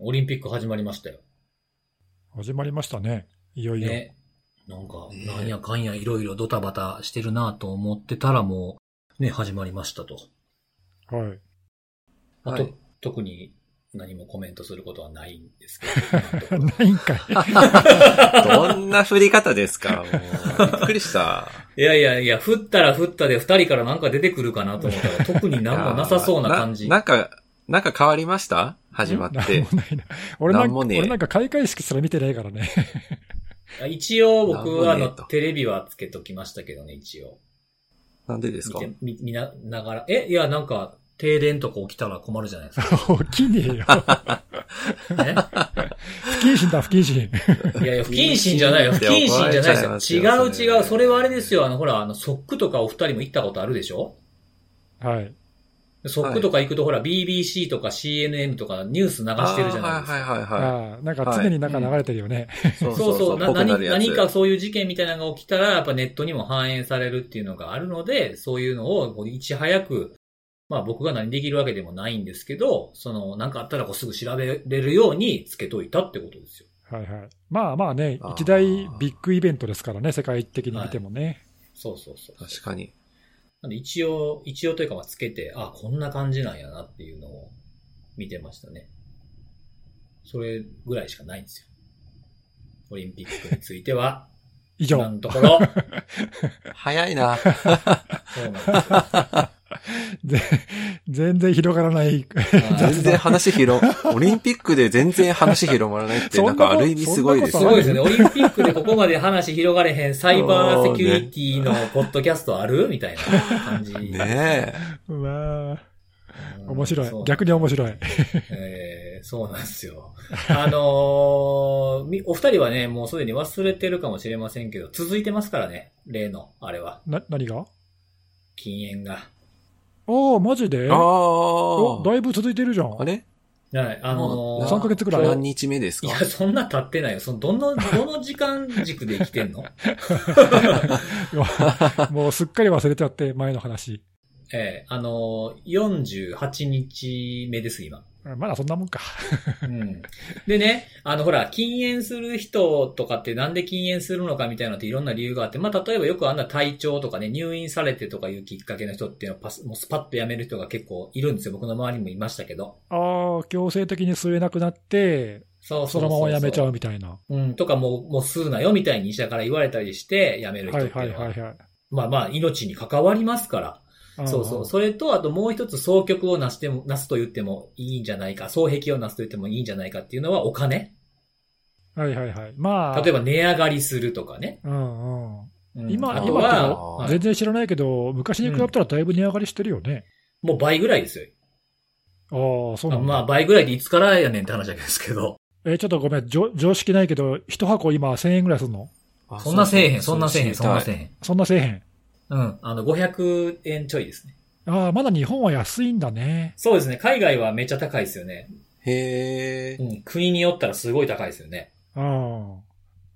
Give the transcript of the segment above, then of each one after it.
オリンピック始まりましたよ。始まりましたね。いよいよ。ね。なんか、ねなんやかんやいろいろドタバタしてるなと思ってたらもう、ね、始まりましたと。はい。あと、はい特に何もコメントすることはないんですけど。ないんかい。どんな振り方ですか？もう、びっくりした。いやいやいや、降ったら降ったで二人からなんか出てくるかなと思ったら、特になんもなさそうな感じ。ななんか、なんか変わりました？始まっなんても。ないな。俺なんか、俺なんか開会式すら見てないからね。一応僕はあの、テレビはつけときましたけどね、一応。なんでですか？見て、見、見な、ながら。え、いや、なんか、停電とか起きたら困るじゃないですか。起きねえよ。ね、不謹慎だ、不謹慎。いやいや、不謹慎じゃないよ。不謹慎じゃないですよ。違う違う。それはあれですよ。あの、ほら、あの、ソックとかお二人も行ったことあるでしょ？はい。ソックとか行くと、ほら、BBC とか CNN とかニュース流してるじゃないですか。はいはいはいはああ、なんか常になんか流れてるよね。い。そうそうそう。な何何何かそういう事件みたいなのが起きたら、やっぱネットにも反映されるっていうのがあるので、そういうのをこういち早く、まあ僕が何できるわけでもないんですけど、その、なんかあったらこうすぐ調べれるようにつけといたってことですよ。はいはい。まあまあね一大ビッグイベントですからね、世界的に見てもね。そうそうそう。確かに。なんで一応、一応というかまあつけて、あ、こんな感じなんやなっていうのを見てましたね。それぐらいしかないんですよ。オリンピックについては、以今上。のところ、早いな。そうなんですよ。ぜ全然広がらない。全然話広、オリンピックで全然話広まらないって、なんかある意味すごいですそんなこすごいですよね。オリンピックでここまで話広がれへんサイバーセキュリティのポッドキャストあるみたいな感じ。ねうわあうん面白い。逆に面白い。えーそうなんですよ。あのーみお二人はね、もうすでに忘れてるかもしれませんけど、続いてますからね。例の、あれは。な、何が？禁煙が。ああ、マジで？え。あおあ。だいぶ続いてるじゃん。あれ？はい、あのー3ヶ月ぐらい？何日目ですか？いや、そんな経ってないよ。その、どの、どの時間軸で生きてんの？もうすっかり忘れちゃって、前の話。ええあのー、48日目です、今。まだそんなもんか。うん。でね、あの、ほら、禁煙する人とかってなんで禁煙するのかみたいなのっていろんな理由があって、まあ、例えばよくあんな体調とかね、入院されてとかいうきっかけの人っていうのはパス、もうスパッと辞める人が結構いるんですよ。僕の周りにもいましたけど。ああ、強制的に吸えなくなって、そうそのままやめちゃう。うみたいな。うん、とかもう、もう吸うなよみたいに医者から言われたりして辞める人はいっていうのは。はいはいはい。まあまあ、命に関わりますから。そうそう。それと、あともう一つ、総局をなしても、なすと言ってもいいんじゃないか、総壁をなすと言ってもいいんじゃないかっていうのはお金はいはいはい。まあ、例えば値上がりするとかね。うんうん。うん今、あと今は、全然知らないけど、昔に比べたらだいぶ値上がりしてるよね。もう倍ぐらいですよ。ああ、そうなんだ。まあ倍ぐらいでいつからやねんって話だけですけど。えーちょっとごめん、常常識ないけど、一箱今1000円ぐらいするの？あそんなせえへん、そうんなせえへん、そんなせえ。へん。そんなせえへん。うん。あの、500円ちょいですね。ああ、まだ日本は安いんだね。そうですね。海外はめっちゃ高いですよね。へえう。ん。国によったらすごい高いですよね。あ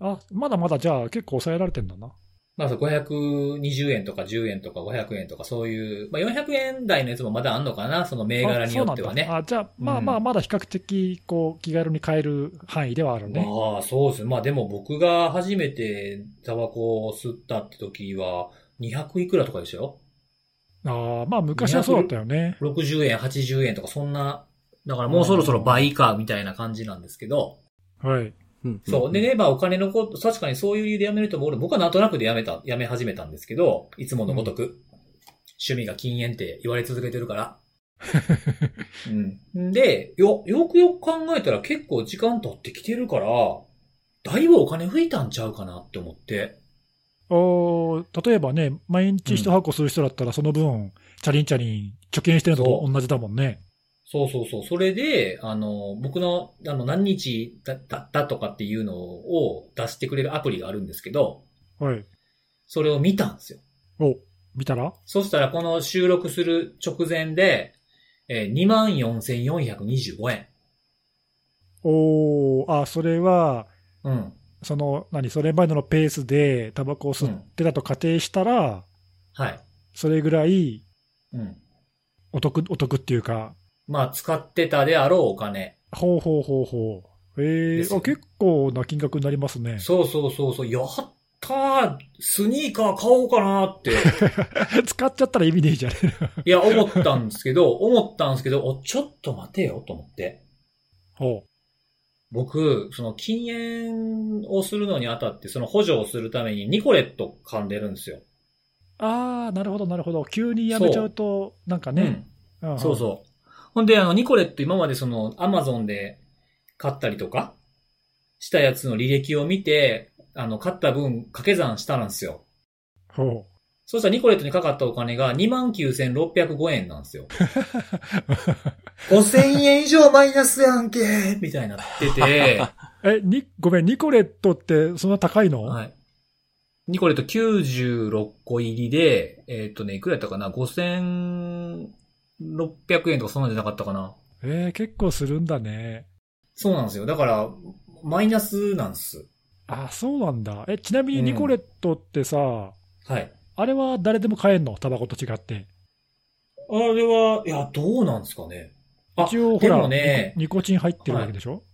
あ。あ、まだまだじゃあ結構抑えられてんだな。まあ、そう520円とか10円とか500円とかそういう、まあ400円台のやつもまだあんのかな？その銘柄によってはねあじゃあ、まあまあ、うんまだ比較的、こう、気軽に買える範囲ではあるね。まあ、そうですね。まあでも僕が初めてタバコを吸ったって時は、200いくらとかでしたよ。ああ、まあ昔はそうだったよね。60円、80円とかそんな、だからもうそろそろ倍か、みたいな感じなんですけど、はい。うんそう。でね、まあお金のこと、確かにそういう理由で辞める人もおる。僕はなんとなくで辞めた、辞め始めたんですけど、いつものごとく。趣味が禁煙って言われ続けてるから。うん。で、よ、よくよく考えたら結構時間経ってきてるから、だいぶお金増えたんちゃうかなって思って。おー例えばね、毎日一箱する人だったら、その分、チャリンチャリン、貯金してるのと同じだもんね。そうそうそう。それで、あの、僕の、あの、何日だだったとかっていうのを出してくれるアプリがあるんですけど、はい。それを見たんですよ。お、見たら？そしたらこの収録する直前で、えー、24,425円。おーあ、それは、うん。その、何、それまでのペースでタバコを吸ってたと仮定したら、はい。それぐらいうん。お得、お得っていうか、まあ、使ってたであろうお金。ほうほうほうほう。ええですよあ結構な金額になりますね。そうそうそうそう、やったースニーカー買おうかなって、使っちゃったら意味ねえじゃねえいや、思ったんですけど、思ったんですけど、お、ちょっと待てよ、と思って。ほ僕、その禁煙をするのにあたって、その補助をするためにニコレット噛んでるんですよ。う。ああ、なるほど、なるほど。急にやめちゃうと、なんかね。うん。んそうそう。ほんで、あの、ニコレット今までその、アマゾンで買ったりとか、したやつの履歴を見て、あの、買った分掛け算したんですよ。ほそうしたらニコレットにかかったお金が29,605円なんですよ。5000円以上マイナスやんけみたいになってて、う。え、に、ごめん、ニコレットってそんな高いの、はい。ニコレット96個入りで、えっ、とね、いくらやったかな ?5600 円とかそんなんじゃなかったかな？えー、結構するんだね。そうなんですよ。だから、マイナスなんです。あ、そうなんだ。え、ちなみにニコレットってさ、はい。あれは誰でも買えんの？タバコと違って。あれは、いや、どうなんですかね。あ一応、ほでら、もねニコチン入ってるわけでしょ、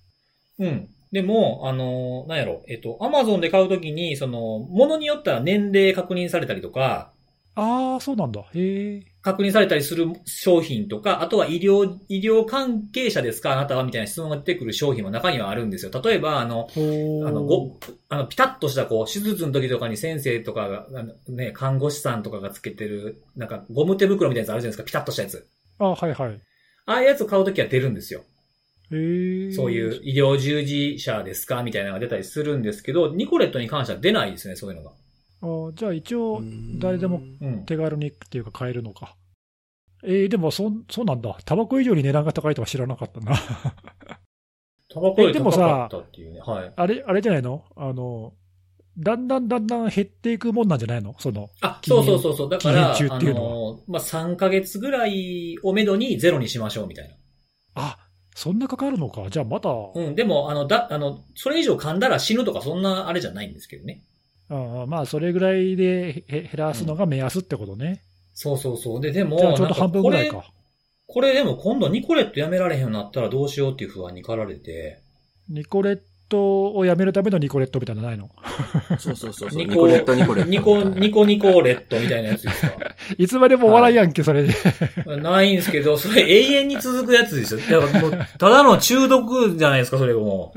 うん。でも、あの、なんやろ、えっと、アマゾンで買うときに、その、ものによっては年齢確認されたりとか、ああ、そうなんだ。へえ。確認されたりする商品とか、あとは医療、医療関係者ですか？あなたは？みたいな質問が出てくる商品も中にはあるんですよ。例えば、あの、あの、ご、あの、ピタッとした、こう、手術の時とかに先生とかが、ね、看護師さんとかがつけてる、なんか、ゴム手袋みたいなやつあるじゃないですか、ピタッとしたやつ。あはいはい。ああいうやつを買うときは出るんですよ。へえ。そういう医療従事者ですか？みたいなのが出たりするんですけど、ニコレットに関しては出ないですね、そういうのが。あじゃあ一応、誰でもうん。手軽にっていうか買えるのか。えー、でもそ、そうなんだ。タバコ以上に値段が高いとは知らなかったな。タバコより高えでもさかったっていうね。はい。あれ、あれじゃないの？あの、だんだんだんだん減っていくもんなんじゃないの？その、あ、そうそうそうそう。だから、あ禁煙中っていうのの、まあ、3ヶ月ぐらいをめどにゼロにしましょうみたいな。あ、そんなかかるのか。じゃあまた、うん。でも、あの、だ、あの、それ以上噛んだら死ぬとかそんなあれじゃないんですけどね。ああまあ、それぐらいでへ減らすのが目安ってことね。そうそうそう。で、でも、ちょうど半分ぐらい。か。これでも今度ニコレットやめられへんようになったらどうしようっていう不安に駆られて、ニコレットをやめるためのニコレットみたいなのないの？そうそうそうそう。ニコニコレット、ニコレット。ニコ、ニコニコレットみたいなやつですか？いつまでも笑いやんけ、それで。ないんですけど、それ永遠に続くやつですよ。だからもう、ただの中毒じゃないですか、それも。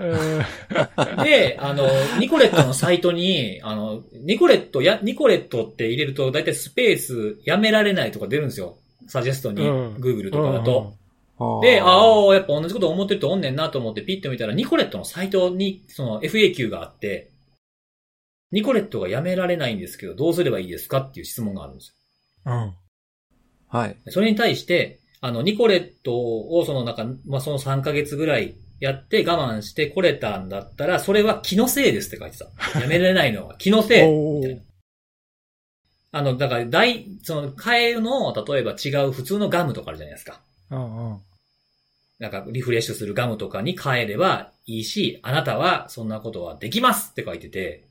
で、あの、ニコレットのサイトに、あの、ニコレットや、ニコレットって入れると、だいたいスペースやめられないとか出るんですよ。サジェストに、うん Google とかだと。あーで、ああ、やっぱ同じこと思ってる人おんねんなと思ってピッて見たら、ニコレットのサイトに、その FAQ があって、ニコレットがやめられないんですけど、どうすればいいですかっていう質問があるんですよ。うん。はい。それに対して、あの、ニコレットをそのなんか、まあ、その3ヶ月ぐらいやって我慢してこれたんだったら、それは気のせいですって書いてた。やめられないのは気のせい。おみたいな。あの、だから、大、その、替えの、例えば違う普通のガムとかあるじゃないですか。うんうん。なんか、リフレッシュするガムとかに変えればいいし、あなたはそんなことはできますって書いてて、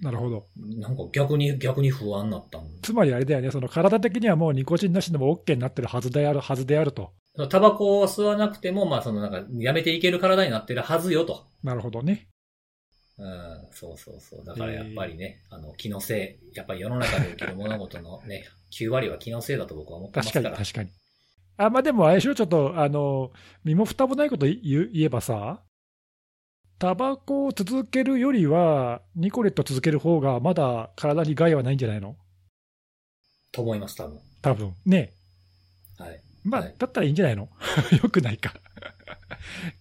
なるほど。なんか逆に、逆に不安になったんつまりあれだよね、その体的にはもうニコチンなしでも OK になってるはずであるはずであると。タバコを吸わなくても、まあそのなんか、やめていける体になってるはずよと。なるほどね。うん、そうそうそう。だからやっぱりね、あの、気のせい、やっぱり世の中で起きる物事のね、9割は気のせいだと僕は思ってますか。確からに、確かに。あ、まあでも、あれでしょ、ちょっと、あの、身も蓋もないこと言えばさ、タバコを続けるよりは、ニコレット続ける方が、まだ体に害はないんじゃないの？と思います、多分。多分。ね。はい。まあ、はいだったらいいんじゃないの？よくないか。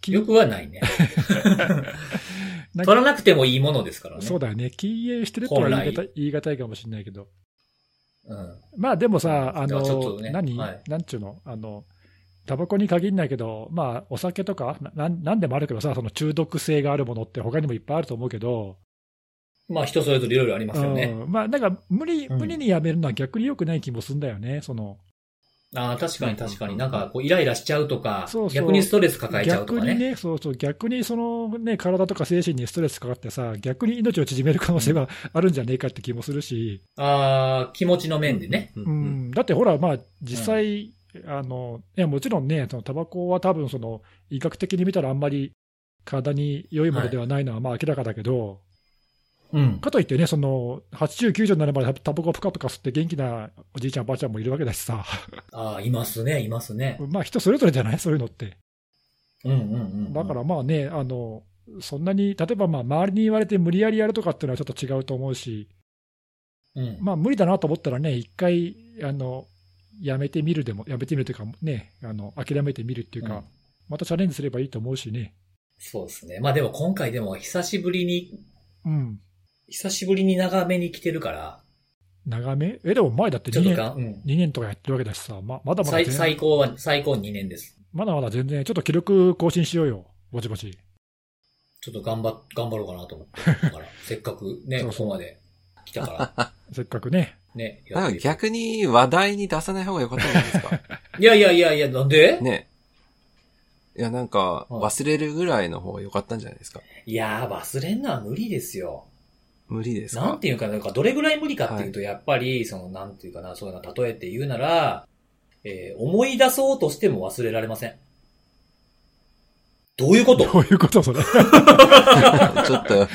き よくはないね。取らなくてもいいものですからね。そうだよね。禁煙してるとは言い本難い言い難いかもしれないけど。うん。まあでもさ、あの、とね何、はい。なんちゅうの、あの、タバコに限らないけど、まあ、お酒とか、ななんでもあるけどさ、その中毒性があるものって他にもいっぱいあると思うけど、まあ人それぞれいろいろありますよね。うん。まあ、なんか無理、うん。無理にやめるのは逆に良くない気もするんだよね、その、ああ、確かに確かに。なんかこうイライラしちゃうとか、そうそう。逆にストレス抱えちゃうとかね。逆にね、そうそう、逆にそのね、体とか精神にストレスかかってさ、逆に命を縮める可能性があるんじゃねえかって気もするし、ああ、気持ちの面でね。ううんん、だってほら、まあ、実際、あの、いや、もちろんね、そのタバコは多分その、医学的に見たらあんまり体に良いものではないのはまあ明らかだけど、うん。かといってね、その、80、90になればタバコぷかぷか吸って元気なおじいちゃん、おばあちゃんもいるわけだしさ、ああ、いますね、いますね。まあ人それぞれじゃない？そういうのって。うんうんうんうん。だからまあね、あの、そんなに、例えばまあ周りに言われて無理やりやるとかっていうのはちょっと違うと思うし、うん。まあ無理だなと思ったらね、一回、あの、やめてみるでも、やめてみるというかね、あの、諦めてみるっていうか、うんまたチャレンジすればいいと思うしね。そうですね。まあでも今回でも久しぶりに、うん。久しぶりに長めに来てるから、長め？え、でも前だって2年、ちょっとが、うん。2年とかやってるわけだしさ、ままだまだ最全最高は、最高2年です。まだまだ全然、ちょっと記録更新しようよ。ぼちぼち。ちょっと頑張っ、頑張ろうかなと思って。だから、せっかくね、そうそうここまで来たから、せっかくね。ね。逆に話題に出さない方が良かったんじゃないですか？いやいやいやいや、なんで？ね。いや、なんか、うん忘れるぐらいの方が良かったんじゃないですか？いやー、忘れんのは無理ですよ。無理ですか？なんていうかな、なんかどれぐらい無理かっていうと、やっぱり、その、なんていうかな、そういうの例えて言うなら、えー思い出そうとしても忘れられません。どういうこと？どういうことそれ？い ちょっと、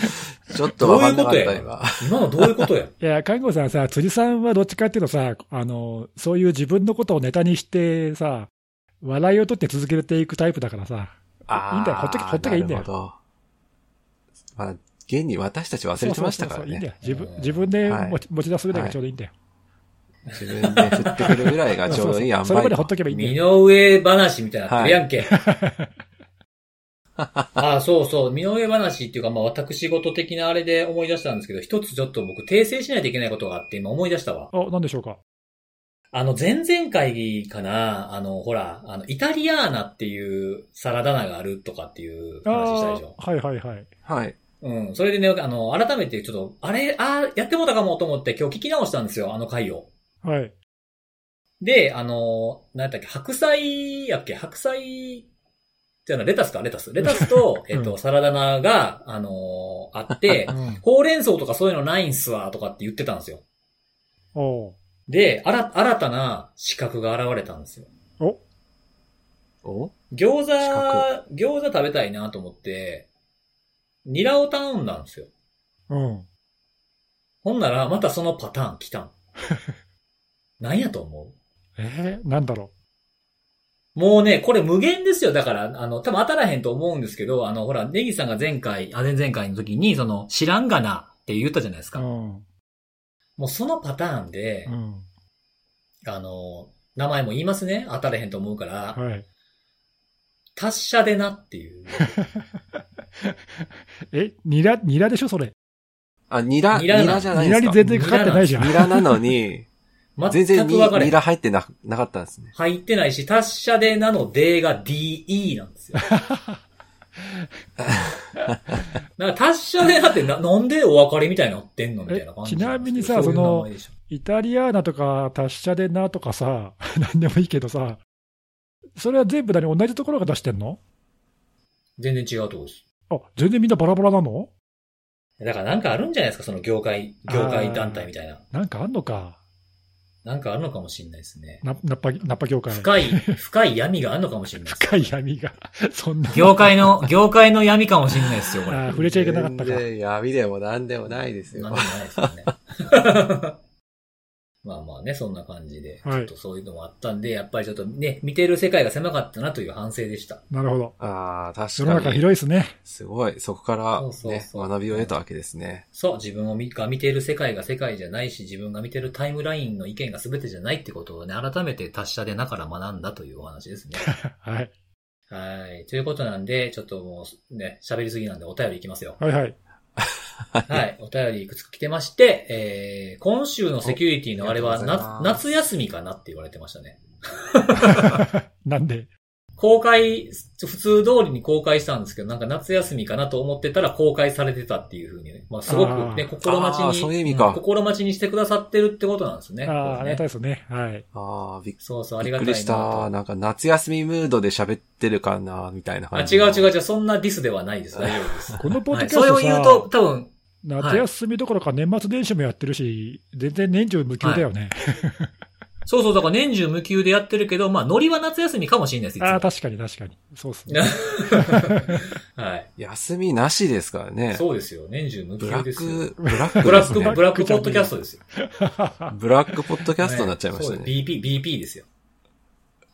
ちょっとわかんなかったどういう今。今のどういうことや？や、看護さんさ、辻さんはどっちかっていうとさ、あの、そういう自分のことをネタにしてさ、笑いを取って続けていくタイプだからさ。あーいいんだよほっとけほっとけいいんだよなるほど。まあ、現に私たち忘れてましたからそうそうそうそういいんだね。よ。自分、自分ではい持ち持ち出すぐらいがちょうどいいんだよ。自分で振ってくるぐらいがちょうどいい塩 そうそれまでほっ梅とけばいいんだ身よ。の上話みたいになってるやんけ。あ あ、そうそう。身の上話っていうか、まあ私事的なあれで思い出したんですけど、一つちょっと僕訂正しないといけないことがあって今思い出したわ。あ、なんでしょうか？あの、前々回かな、あの、ほら、あの、イタリアーナっていうサラダ菜があるとかっていうあ話したでしょ。ーはいはいはい。はい。うん。それでね、あの、改めてちょっと、あれ、あーやってもうたかもと思って今日聞き直したんですよ、あの回を。はい。で、あの、なんだっけ、白菜やっけ白菜、じゃあレタスかレタス。レタスと、えっと、うんサラダ菜が、あのあって う、ん。ほうれん草とかそういうのないんすわ、とかって言ってたんですよ。で、あら、新たな資格が現れたんですよ。おお？餃子資、餃子食べたいなと思って、ニラを頼んだんですよ。うん。ほんなら、またそのパターン来た ん。何やと思えー、なんだろう？もうね、これ無限ですよ。だから、あの、多分当たらへんと思うんですけど、あの、ほら、ネギさんが前回、あ、前々回の時に、その、知らんがなって言ったじゃないですう。か。うん。もうそのパターンでう、ん。あの、名前も言いますね。当たらへんと思うから、はい。達者でなっていう。え、ニラ、ニラでしょそれ。あ、ニラ、ニニラじゃないですか。ニラに全然かかってないじゃん。ニラなのに、全然全くに分かれへん。ニラ入ってな、なかったんですね。入ってないし、達者でなの D が DE なんですよ。だから達者でなってな、なんでお別れみたいになってんのみたいな感じえちなみにさそういうその名前でしょイタリアーナとか達者でなとかさ、なんでもいいけどさ、それは全部何同じところが出してんの？全然違うとこです。あ、全然みんなバラバラなの？だからなんかあるんじゃないですか、その業界、業界団体みたいな。なんかあんのか？なんかあるのかもしれないですね。な、ナッパ、ナッパ業界。深い、深い闇があるのかもしれない。深い闇が。そんな。業界の、業界の闇かもしれないですよ、これ。あー触れちゃいけなかったか全。然闇でもなんでもないですよなんで。もないですよね。まあまあね、そんな感じで、ちはいょっとそういうのもあったんで、やっぱりちょっとね、見てる世界が狭かったなという反省でした。なるほど。ああ、確世の中かに。広いですね。すごい。そこからそうそうね、そう学びを得たわけですね。そう、自分を見が見ている世界が世界じゃないし、自分が見てるタイムラインの意見が全てじゃないってことをね、改めて達者でなから学んだというお話ですね。はい。はい。ということなんで、ちょっともうね、喋りすぎなんでお便りいきますよ。はいはい。はい。お便りいくつか来てまして、えー、今週のセキュリティのあれは夏休みかなって言われてましたね。なんで？公開、普通通りに公開したんですけど、なんか夏休みかなと思ってたら公開されてたっていうふうにね。まあすごくね、心待ちに、そういう意味かん心待ちにしてくださってるってことなんですね。ああ、ありがたいですね。はい。ああ、びっそうそう、ありびっがたいなとくりした。なんか夏休みムードで喋ってるかな、みたいなあ、感じ。違う違う違う、そんなディスではないです。大丈夫です。このポッはい、ドキャストそれを言うと、さ、多分、夏休みどころか年末年始もやってるし、全然年中無休だよね。そうそう、だから年中無休でやってるけど、まあ、ノリは夏休みかもしれないです。ああ、確かに確かに。そうっすね。はい。休みなしですからね。そうですよ。年中無ブラッ休ですよ。ク、ブラックブラック、ですねブラックポッドキャストですよ。ブラックポッドキャストになっちゃいましたね。そうです BP、BP ですよ。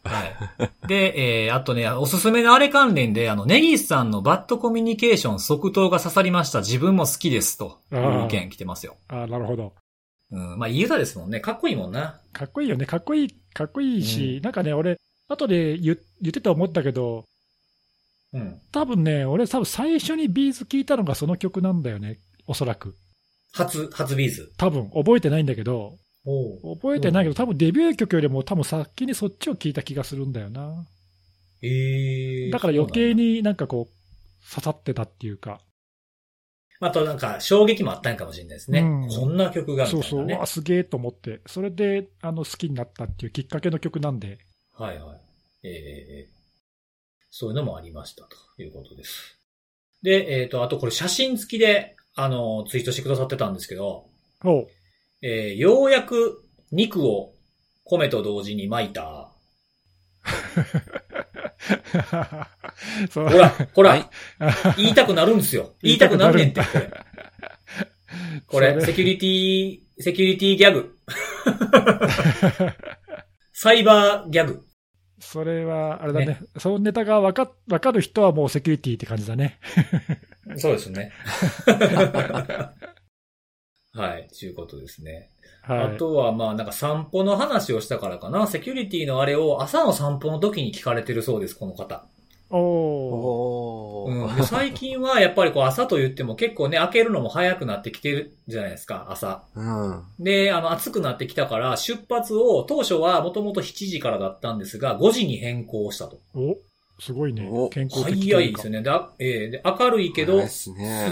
はい。で、えー、あとね、おすすめのあれ関連で、あの、ネギスさんのバッドコミュニケーション即答が刺さりました。自分も好きです。という意見来てますよ。ああ、なるほど。うん。まあ、いい歌ですもんね。かっこいいもんな。かっこいいよね。かっこいい、かっこいいし、なんかね、俺、後で言言ってて思ったけど、うん。多分ね、俺多分最初に B'z聞いたのがその曲なんだよね。おそらく。初、初 B'z？多分、覚えてないんだけど、お覚えてないけど、多分デビュー曲よりも多分先にそっちを聞いた気がするんだよな。ええだから余計に。になんかこう、刺さってたっていうか。あとなんか、衝撃もあったんかもしれないですね。うんこんな曲がみたいな、ね。そうそう、うわ、すげえと思って、それであの好きになったっていうきっかけの曲なんで、はいはい。ええええそういうのもありましたということです。で、えっ、と、あとこれ写真付きで、あの、ツイートしてくださってたんですけど、おうえーようやく肉を米と同時に巻いた。ほら、ほら、はい 言いたくなるんですよ。言いたくなるねんって、これ。これ、セキュリティ、セキュリティギャグ。サイバーギャグ。それは、あれだね、そのネタがわかわかる人はもうセキュリティって感じだね。そうですね。はい、ということですね。はい。あとは、まあ、なんか散歩の話をしたからかな。セキュリティのあれを朝の散歩の時に聞かれてるそうです、この方。おうん、で最近はやっぱりこう朝と言っても結構ね、開けるのも早くなってきてるじゃないですか、朝。うん。で、あの、暑くなってきたから、出発を当初はもともと7時からだったんですが、5時に変更したと。おすごいねお。健康的と早いですよね。であえーで明るいけど、ね。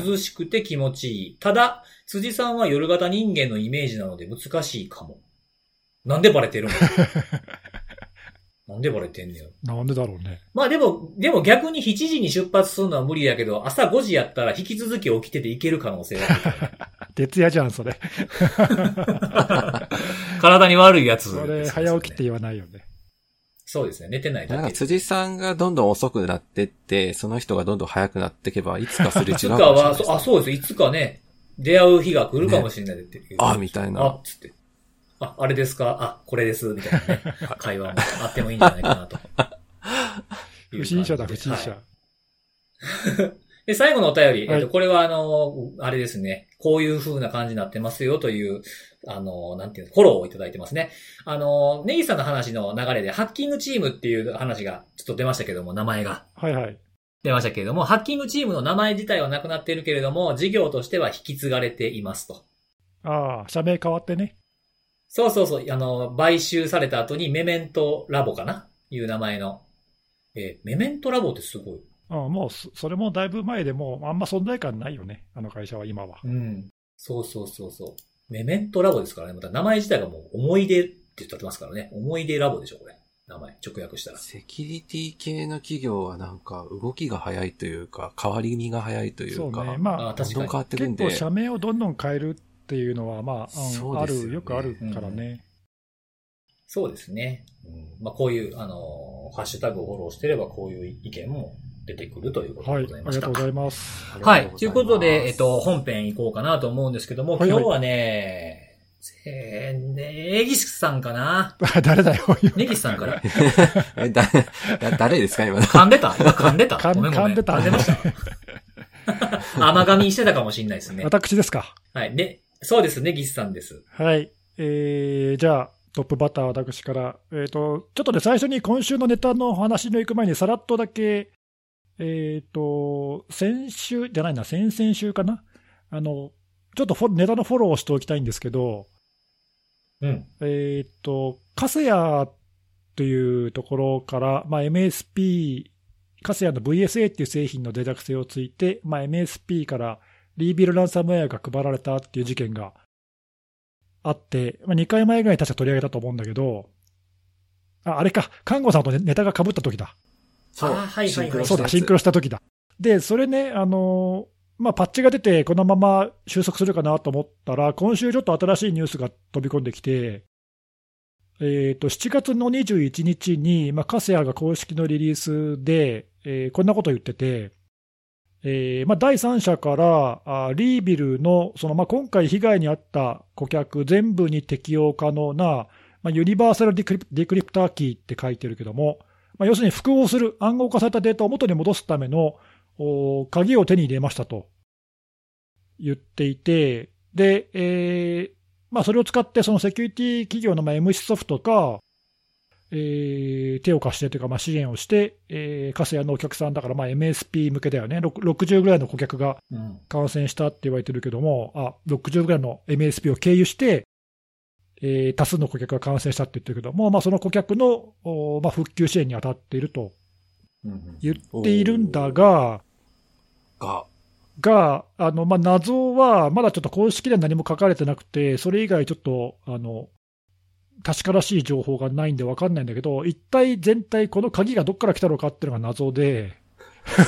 涼しくて気持ちいい。ただ、辻さんは夜型人間のイメージなので難しいかも。なんでバレてるの？なんでバレてんねや。なんでだろうね。まあでも、でも逆に7時に出発するのは無理やけど、朝5時やったら引き続き起きてていける可能性がある。徹夜じゃん、それ。体に悪いやつ、それ、早起きって言わないよね。そうですね。寝てないなんかだけ。辻さんがどんどん遅くなってって、その人がどんどん早くなっていけば、いつかすれ違ういつかかは、もしれないですね。あ、そうです。いつかね、出会う日が来るかもしれないっていう。あみたいなあ、つって。あ、あれですか？あ、これです。みたいなね。会話もあってもいいんじゃないかなと。不審者だ、不審はい者。で、最後のお便り、はいえっと、これはあの、あれですね、こういう風な感じになってますよという、あの、なんていうの、フォローをいただいてますね。あの、ネギさんの話の流れで、ハッキングチームっていう話がちょっと出ましたけども、名前が。はいはい。出ましたけれども、ハッキングチームの名前自体はなくなっているけれども、事業としては引き継がれていますと。ああ、社名変わってね。そうそうそう、あの、買収された後にメメントラボかな？いう名前の。えーメメントラボってすごい。うん、もうそ、それもだいぶ前でもう、あんま存在感ないよね。あの会社は今は。うん。そうそうそうそう。メメントラボですからね。また名前自体がもう思い出って言ってますからね。思い出ラボでしょ、これ。名前。直訳したら。セキュリティ系の企業はなんか動きが早いというか、変わり身が早いといか、そううね。まあ、あ確かにどんどん変わってくんで結構、社名をどんどん変えるっていうのは、まあ、うんあそうですよねる、よくあるからね。そうですね。うん、まあこういう、あのーハッシュタグをフォローしてればこういう意見も出てくるということはい、でございました。ありがとうございます。はい。ということで、えっと、本編行こうかなと思うんですけども、はいはい今日はね、えー、ネギスさんかな？誰だよ、ネギスさんから え、だ、だ誰ですか今の？噛んでた？今噛んでた？噛んごめんごめん。噛んでた噛んでました。甘噛みしてたかもしれないですね。私ですか？はい。で、そうです、ネギスさんです。はい。えー、じゃあ、トップバッター私から。えっ、と、ちょっとね、最初に今週のネタの話の行く前にさらっとだけ、えっ、と、先週、じゃないな、先々週かな。あの、ちょっとネタのフォローをしておきたいんですけど、うん。えっ、と、カセヤというところから、まあ、MSP、カセヤの VSA っていう製品の脆弱性をついて、まあ、MSP からリービルランサムウェアが配られたっていう事件があって、まあ、2回前ぐらいに確か取り上げたと思うんだけど、ああれか、看護さんとネネタが被った時だ。そう。はいはいはいそうだ、シンクロした時だ。で、それね、あのーまあ、パッチが出て、このまま収束するかなと思ったら、今週ちょっと新しいニュースが飛び込んできて、えー、と7月の21日に、まあ、カセアが公式のリリースで、えー、こんなことを言ってて、えーまあ、第三者からあリービルのその、まあ、今回被害に遭った顧客全部に適用可能な、まあ、ユニバーサルディクリディクリプターキーって書いてるけども、まあ、要するに複合する、暗号化されたデータを元に戻すためのお鍵を手に入れましたと言っていて、で、えーまあ、それを使ってそのセキュリティ企業のまあ MC ソフトか、えー、手を貸してというか、まあ、支援をして、えー、カスヤのお客さんだから、まあ、MSP 向けだよね、60ぐらいの顧客が感染したって言われてるけども、うん、あ60ぐらいの MSP を経由して、えー、多数の顧客が感染したって言ってるけども、まあ、その顧客の、まあ、復旧支援に当たっていると言っているんだが、が、が、あの、まあ、謎は、まだちょっと公式では何も書かれてなくて、それ以外ちょっと、あの、確からしい情報がないんで分かんないんだけど、一体全体、この鍵がどっから来たのかっていうのが謎で。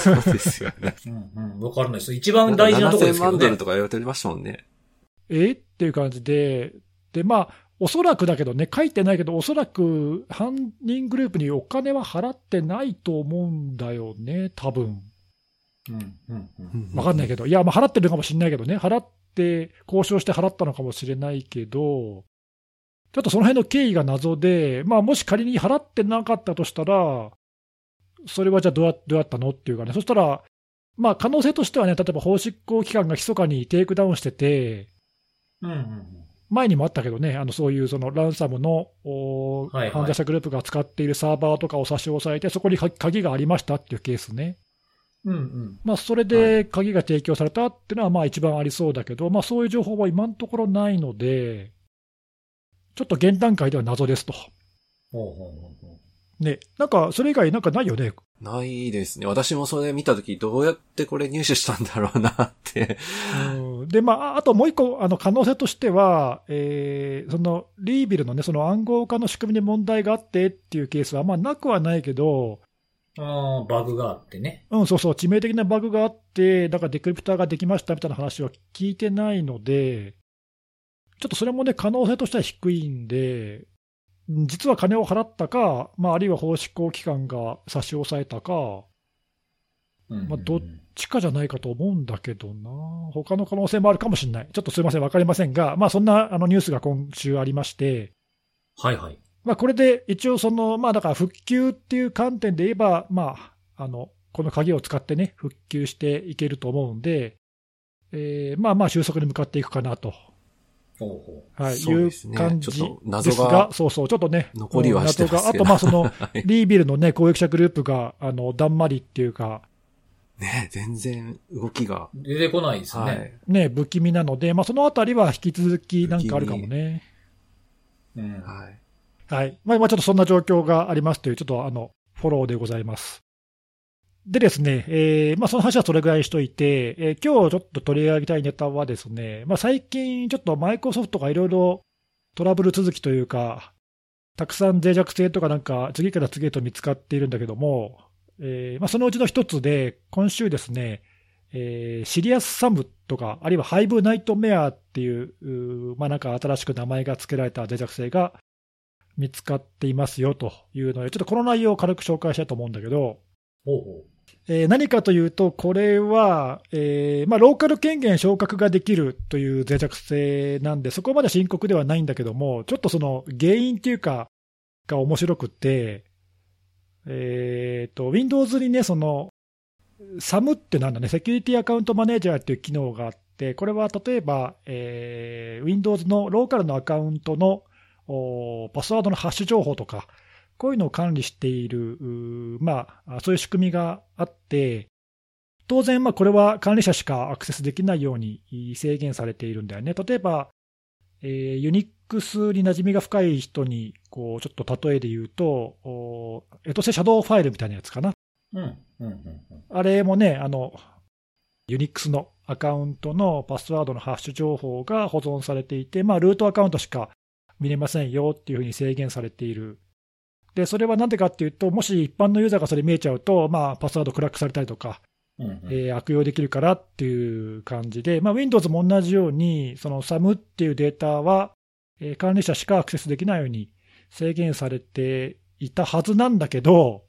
そうですよね。うんうん、分からないです。一番大事なところですけどね。7000万ドルとか言われてましたもんね。え？っていう感じで、で、まあ、おそらくだけどね、書いてないけど、おそらく犯人グループにお金は払ってないと思うんだよね、多分。うんうんうん、わかんないけど、いや、まあ、払ってるかもしれないけどね、払って、交渉して払ったのかもしれないけど、ちょっとその辺の経緯が謎で、まあ、もし仮に払ってなかったとしたら、それはじゃあどうやどうやったのっていうかね、そしたら、まあ、可能性としてはね、例えば法執行機関が密かにテイクダウンしてて、うんうんうん前にもあったけどね、あのそういうそのランサムの、はいはい、犯罪者グループが使っているサーバーとかを差し押さえて、そこに鍵がありましたっていうケースね。うんうんまあ、それで鍵が提供されたっていうのはまあ一番ありそうだけど、まあ、そういう情報は今のところないので、ちょっと現段階では謎ですと。ほうほうほうね、なんか、それ以外なんかないよね？ないですね。私もそれ見たとき、どうやってこれ入手したんだろうなってうん。で、まあ、あともう一個、あの、可能性としては、えー、その、リービルのね、その暗号化の仕組みに問題があってっていうケースは、まあ、なくはないけど、ああ、バグがあってね。うん、そうそう、致命的なバグがあって、だからデクリプターができましたみたいな話は聞いてないので、ちょっとそれもね、可能性としては低いんで、実は金を払ったか、まあ、あるいは法執行機関が差し押さえたか、まあ、どっちかじゃないかと思うんだけどな、他の可能性もあるかもしれない、ちょっとすみません、分かりませんが、まあ、そんなあのニュースが今週ありまして、はいはい。まあ、これで一応その、まあ、だから復旧っていう観点で言えば、まあ、あのこの鍵を使ってね、復旧していけると思うんで、えー、まあまあ収束に向かっていくかなと。はい、いう感じですが、そうそう、ちょっとね、残りはしてますあと、まあ、その、リービルのね、攻撃者グループが、あの、だんまりっていうか、ね全然動きが。出てこないですね。はい、ね不気味なので、まあ、そのあたりは引き続きなんかあるかもね。うん。はい。はい。まあ、ちょっとそんな状況がありますという、ちょっとあの、フォローでございます。でですね、えーまあ、その話はそれぐらいしといて、えー、今日ちょっと取り上げたいネタはですね、まあ、最近ちょっとマイクロソフトがいろいろトラブル続きというか、たくさん脆弱性とかなんか次から次へと見つかっているんだけども、えーまあ、そのうちの一つで、今週ですね、えー、シリアスサムとか、あるいはハイブナイトメアっていう、うまあ、なんか新しく名前が付けられた脆弱性が見つかっていますよというので、ちょっとこの内容を軽く紹介したいと思うんだけど、ほうほう。えー、何かというと、これは、えーまあ、ローカル権限昇格ができるという脆弱性なんで、そこまで深刻ではないんだけども、ちょっとその原因っていうか、が面白くて、えーと、Windows にね、その、SAM ってなんだね、セキュリティアカウントマネージャーっていう機能があって、これは例えば、えー、Windows のローカルのアカウントのパスワードのハッシュ情報とか、こういうのを管理している、まあ、そういう仕組みがあって、当然、まあ、これは管理者しかアクセスできないように制限されているんだよね。例えば、えー、ユニックスに馴染みが深い人に、こう、ちょっと例えで言うと、エトセシャドウファイルみたいなやつかな。うん。うん。あれもね、あの、ユニックスのアカウントのパスワードのハッシュ情報が保存されていて、まあ、ルートアカウントしか見れませんよっていうふうに制限されているで、それはなんでかっていうと、もし一般のユーザーがそれ見えちゃうと、まあ、パスワードクラックされたりとか、うんうん、えー、悪用できるからっていう感じで、まあ、Windows も同じように、その SAM っていうデータは、えー、管理者しかアクセスできないように制限されていたはずなんだけど、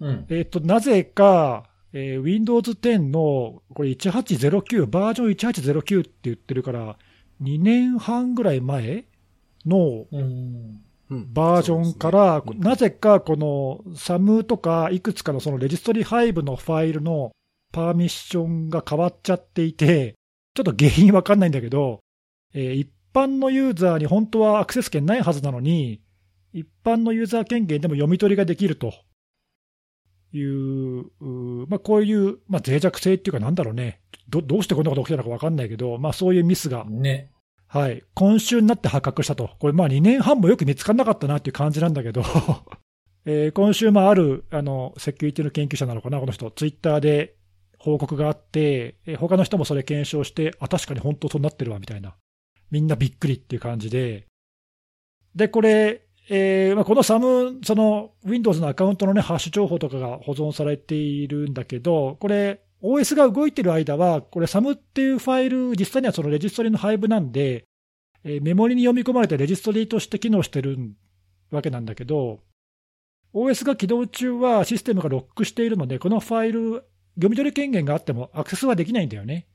うん。えっ、と、なぜか、えー Windows 10のこれ1809、バージョン1809って言ってるから、2年半ぐらい前のうん。うんバージョンから、そうですねなぜかこの SAM とかいくつかのそのレジストリハイブのファイルのパーミッションが変わっちゃっていて、ちょっと原因わかんないんだけど、えー一般のユーザーに本当はアクセス権ないはずなのに、一般のユーザー権限でも読み取りができるという、うーまあ、こういう、まあ、脆弱性っていうか、なんだろうねど、どうしてこんなこと起きたのかわかんないけど、まあ、そういうミスがね。はい、今週になって発覚したと、これ、まあ2年半もよく見つからなかったなっていう感じなんだけど、え今週、まあ、るあのセキュリティの研究者なのかな、この人、ツイッターで報告があって、えー他の人もそれ検証して、あ、確かに本当そうなってるわみたいな、みんなびっくりっていう感じで、で、これ、えーまあ、この SAM、その Windows のアカウントの、ね、ハッシュ情報とかが保存されているんだけど、これ、OS が動いてる間は、これ SAM っていうファイル、実際にはそのレジストリの配布なんで、えメモリに読み込まれてレジストリとして機能してるわけなんだけど、OS が起動中はシステムがロックしているので、このファイル、読み取り権限があってもアクセスはできないんだよね。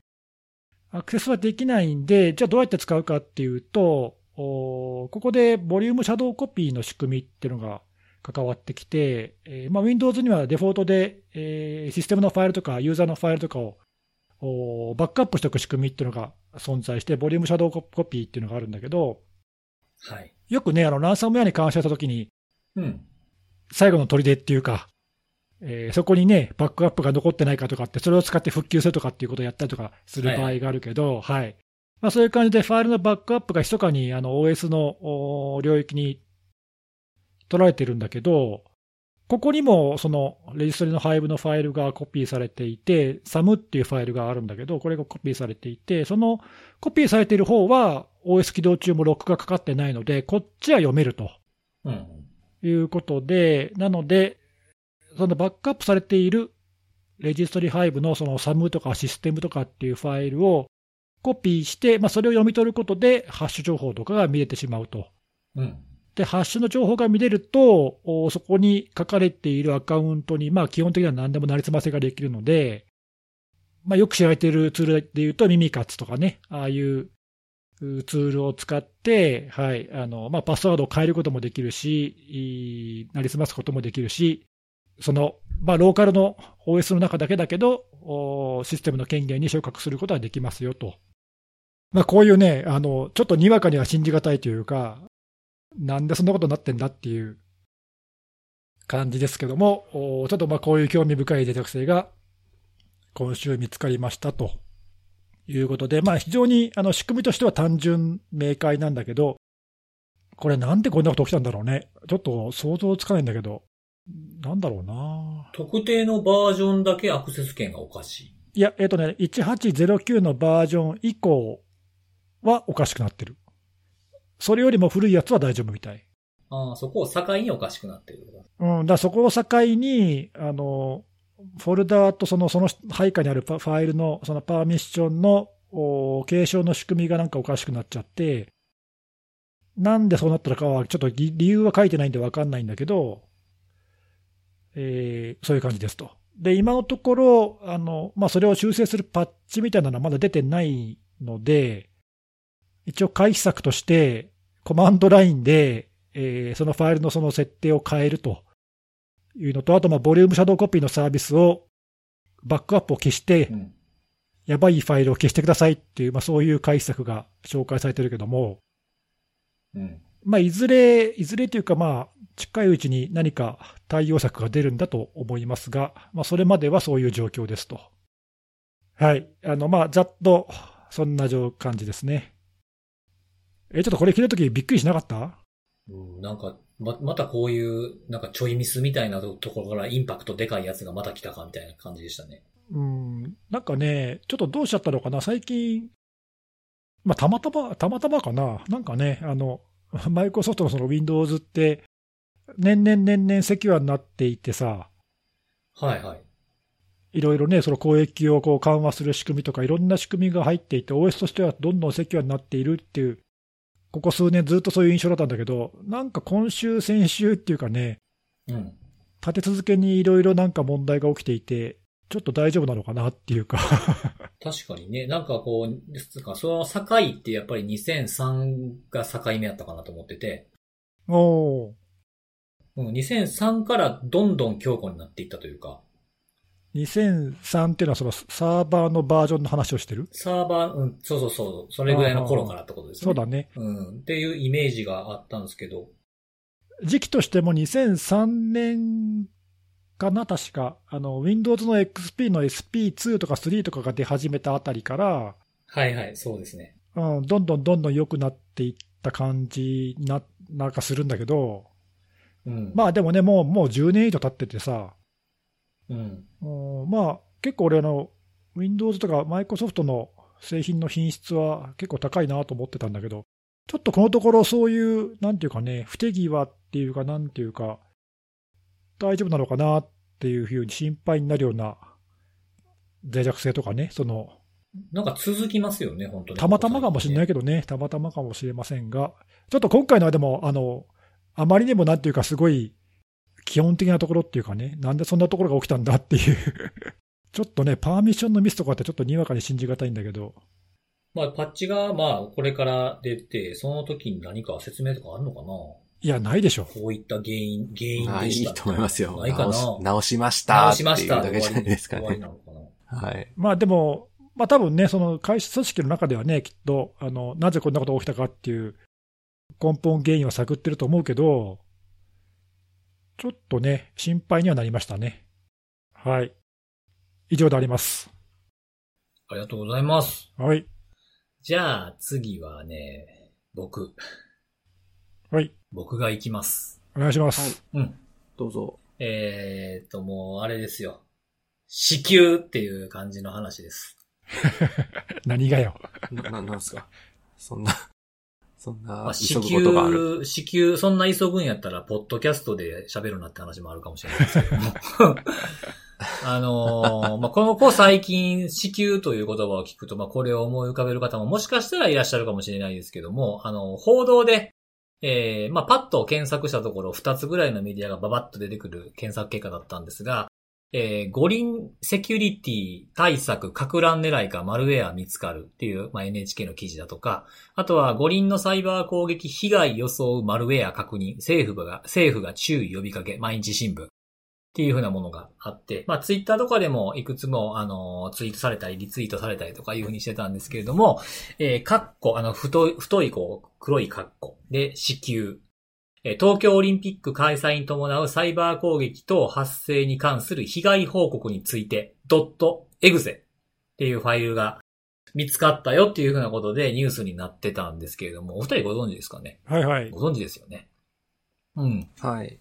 アクセスはできないんで、じゃあどうやって使うかっていうと、ここでボリュームシャドウコピーの仕組みっていうのが関わってきて、えーまあ、Windows にはデフォルトで、えーシステムのファイルとかユーザーのファイルとかをおバックアップしておく仕組みっていうのが存在して、ボリュームシャドウコピーっていうのがあるんだけど、はい。よくね、あのランサムウェアに関してしたときに、うん。最後の砦っていうか、えーそこにね、バックアップが残ってないかとかって、それを使って復旧するとかっていうことをやったりとかする場合があるけど、はい、まあ、そういう感じで、ファイルのバックアップが密かにあの OS のお領域に取られてるんだけど、ここにもそのレジストリの配布のファイルがコピーされていて、SAM っていうファイルがあるんだけど、これがコピーされていて、そのコピーされている方は OS 起動中もロックがかかってないので、こっちは読めると。うん。いうことで、なので、そのバックアップされているレジストリハイブのその SAM とかシステムとかっていうファイルをコピーして、まあ、それを読み取ることで、ハッシュ情報とかが見れてしまうと。うん。で、ハッシュの情報が見れると、そこに書かれているアカウントに、まあ、基本的には何でもなりすませができるので、まあ、よく知られているツールで言うと、ミミカツとかね、ああいうツールを使って、はい、あの、まあ、パスワードを変えることもできるし、なりすますこともできるし、その、まあ、ローカルの OS の中だけだけど、システムの権限に昇格することができますよと。まあ、こういうね、あの、ちょっとにわかには信じがたいというか、なんでそんなことになってんだっていう感じですけども、おちょっとまあこういう興味深い脆弱性が今週見つかりましたということで、まあ非常にあの仕組みとしては単純明快なんだけど、これなんでこんなこと起きたんだろうね。ちょっと想像つかないんだけど、なんだろうな。特定のバージョンだけアクセス権がおかしい。いや、えっ、とね、1809のバージョン以降はおかしくなってる。それよりも古いやつは大丈夫みたい。ああ、そこを境におかしくなってる。うん、だそこを境に、あの、フォルダーとその、その配下にあるパファイルの、そのパーミッションのお継承の仕組みがなんかおかしくなっちゃって、なんでそうなったのかは、ちょっと理理由は書いてないんでわかんないんだけど、えーそういう感じですと。で、今のところ、あの、まあ、それを修正するパッチみたいなのはまだ出てないので、一応回避策として、コマンドラインで、えーそのファイルのその設定を変えるというのと、あと、まあ、ボリュームシャドウコピーのサービスを、バックアップを消してう、ん。やばいファイルを消してくださいっていう、まあ、そういう回避策が紹介されてるけども、うん。まあ、いずれ、いずれというか、まあ、近いうちに何か対応策が出るんだと思いますが、まあ、それまではそういう状況ですと。はい。あの、まあ、ざっと、そんな状感じですね。え、ちょっとこれ聞いたときびっくりしなかった？うん、なんか、ま、またこういう、なんかちょいミスみたいなとところからインパクトでかいやつがまた来たかみたいな感じでしたね。うん、なんかね、ちょっとどうしちゃったのかな、最近、まあ、たまたま、たまたまかな、なんかね、あの、マイクロソフトのその Windows って、年々年々セキュアになっていてさ、はいはい。いろいろね、その攻撃をこう緩和する仕組みとか、いろんな仕組みが入っていて、OS としてはどんどんセキュアになっているっていうここ数年ずっとそういう印象だったんだけど、なんか今週、先週っていうかね、うん。立て続けにいろいろなんか問題が起きていて、ちょっと大丈夫なのかなっていうか。確かにね、なんかこう、ですか、その境ってやっぱり2003が境目やったかなと思ってて、おー。うん、2003からどんどん強固になっていったというか、2003っていうのはそのサーバーのバージョンの話をしてる？サーバー、うん、そうそうそう、それぐらいの頃からってことですね。そうだね。うん、っていうイメージがあったんですけど、時期としても2003年かな、確か。あの、Windows の XP の SP2 とか3とかが出始めたあたりから、はいはい、そうですね。うん、どんどんどんどん良くなっていった感じな、なんかするんだけど、うん。まあでもね、もう、もう10年以上経っててさ、うん。うんまあ結構俺あの、Windows とか Microsoft の製品の品質は結構高いなと思ってたんだけど、ちょっとこのところそういう、なんていうかね、不手際っていうか、なんていうか、大丈夫なのかなっていうふうに心配になるような脆弱性とかね、その、なんか続きますよね、本当に。たまたまかもしれないけどね、たまたまかもしれませんが、ちょっと今回のはでも、あの、あまりにもなんていうか、すごい基本的なところっていうかね、なんでそんなところが起きたんだっていう、ちょっとね、パーミッションのミスとかってちょっとにわかに信じがたいんだけど、まあ、パッチが、まあ、これから出て、その時に何か説明とかあるのかな？いや、ないでしょ。こういった原因、原因まあ、いいでした。と思いますよ。ないかな？直し直しました直っていうしました。だけじゃないですかねのかなはい。まあでも、まあ多分ね、その会社組織の中ではね、きっと、あの、なぜこんなことが起きたかっていう根本原因は探ってると思うけど、ちょっとね、心配にはなりましたね。はい。以上であります。ありがとうございます。はい。じゃあ、次はね、僕。はい。僕が行きます。お願いします。うん。どうぞ。えーっと、もう、あれですよ。子宮っていう感じの話です。何がよ。な、ななんすか？そんな、そんな、まあ、急子ぐことがある。宮、子宮、そんな急ぐんやったら、ポッドキャストで喋るなって話もあるかもしれないですけども。あのーまあ、この子最近、子宮という言葉を聞くと、まあ、これを思い浮かべる方ももしかしたらいらっしゃるかもしれないですけども、あの、報道で、えーまあ、パッと検索したところ、2つぐらいのメディアがババッと出てくる検索結果だったんですが、えー五輪セキュリティ対策、格乱狙いかマルウェア見つかるっていう、まあ、NHK の記事だとか、あとは五輪のサイバー攻撃被害予想マルウェア確認、政府が、政府が注意呼びかけ、毎日新聞。っていうふうなものがあって、まあツイッターとかでもいくつもあのツイートされたりリツイートされたりとかいうふうにしてたんですけれども、えー、カッコ、あの太い、太いこう黒いカッコで子宮。えー東京オリンピック開催に伴うサイバー攻撃等発生に関する被害報告について、ドットエグゼっていうファイルが見つかったよっていうふうなことでニュースになってたんですけれども、お二人ご存知ですかね？はいはい。ご存知ですよね。うん。はい。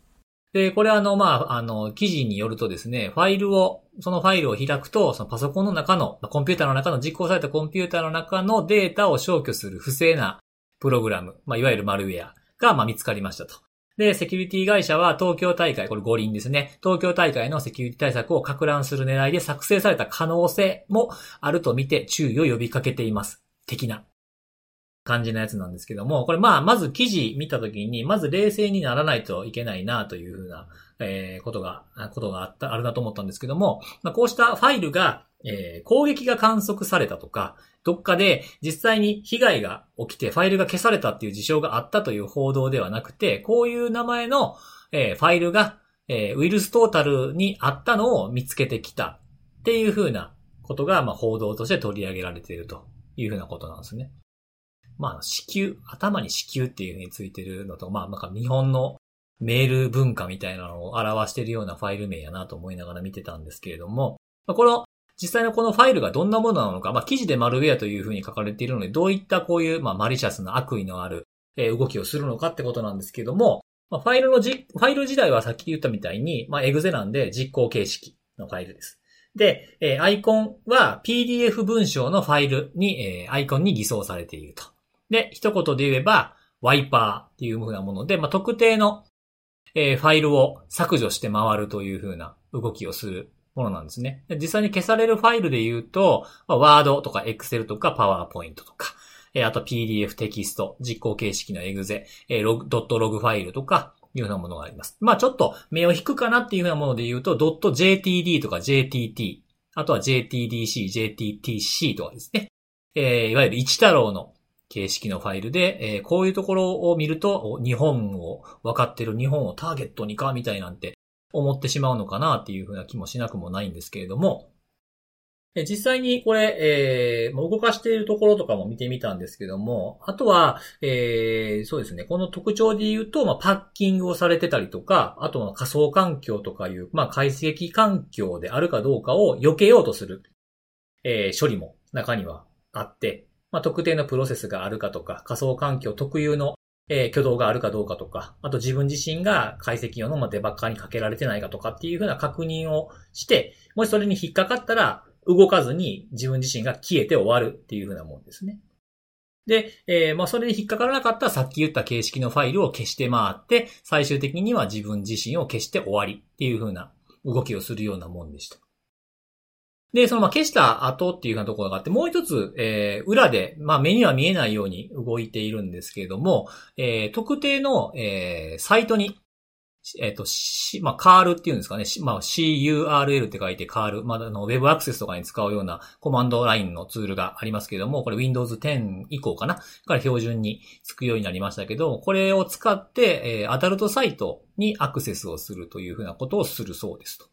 で、これあの、まあ、あの、記事によるとですね、ファイルを、そのファイルを開くと、そのパソコンの中の、まあコンピューターの中の、実行されたコンピューターの中のデータを消去する不正なプログラム、まあ、いわゆるマルウェアが、ま、見つかりましたと。で、セキュリティ会社は東京大会、これ五輪ですね。東京大会のセキュリティ対策を拡乱する狙いで作成された可能性もあると見て注意を呼びかけています。的な感じのやつなんですけども、これまあ、まず記事見たときに、まず冷静にならないといけないなというふうな、えーことが、ことがあった、あるなと思ったんですけども、まあ、こうしたファイルが、えー攻撃が観測されたとか、どっかで実際に被害が起きてファイルが消されたっていう事象があったという報道ではなくて、こういう名前の、えファイルが、えウイルストータルにあったのを見つけてきたっていうふうなことが、ま、報道として取り上げられているというふうなことなんですね。まあ、子宮、頭に子宮っていうふうについてるのと、まあ、なんか日本のメール文化みたいなのを表しているようなファイル名やなと思いながら見てたんですけれども、この、実際のこのファイルがどんなものなのか、まあ、記事でマルウェアというふうに書かれているので、どういったこういう、まあ、マリシャスな悪意のある、え動きをするのかってことなんですけども、まあ、ファイルのじ、ファイル自体はさっき言ったみたいに、まあ、エグゼなんで実行形式のファイルです。で、えアイコンは PDF 文章のファイルに、えアイコンに偽装されていると。で、一言で言えば、ワイパーっていう風なもので、まあ、特定の、えファイルを削除して回るという風な動きをするものなんですね。実際に消されるファイルで言うと、まあ、ワードとかエクセルとかパワーポイントとか、え、あと PDF テキスト、実行形式のエグゼ、え、ログ、ドットログファイルとか、いうようなものがあります。まあちょっと目を引くかなっていうようなもので言うと、.jtd とか JTT、あとは JTDC、JTTC とかですね。えー、いわゆる一太郎の形式のファイルで、えー、こういうところを見ると、日本を分かってる日本をターゲットにか、みたいなんて思ってしまうのかなっていうふうな気もしなくもないんですけれども、実際にこれ、えー、動かしているところとかも見てみたんですけども、あとは、えー、そうですね、この特徴で言うと、まあ、パッキングをされてたりとか、あとは仮想環境とかいう、まあ、解析環境であるかどうかを避けようとする、えー、処理も中にはあって、まあ、特定のプロセスがあるかとか、仮想環境特有の、えー、挙動があるかどうかとか、あと自分自身が解析用のデバッカーにかけられてないかとかっていうふうな確認をして、もしそれに引っかかったら、動かずに自分自身が消えて終わるっていう風なもんですね。で、えー、まあ、それで引っかからなかったらさっき言った形式のファイルを消して回って、最終的には自分自身を消して終わりっていう風な動きをするようなもんでした。で、そのま消した後っていうようなところがあって、もう一つ、えー、裏で、まあ目には見えないように動いているんですけれども、えー、特定の、えー、サイトにえっ、と、C、まあ、カールっていうんですかね。まあ、CURL って書いてカール。まあ、あの、Web アクセスとかに使うようなコマンドラインのツールがありますけれども、これ Windows 10以降かな？から標準につくようになりましたけど、これを使って、え、アダルトサイトにアクセスをするというふうなことをするそうですと。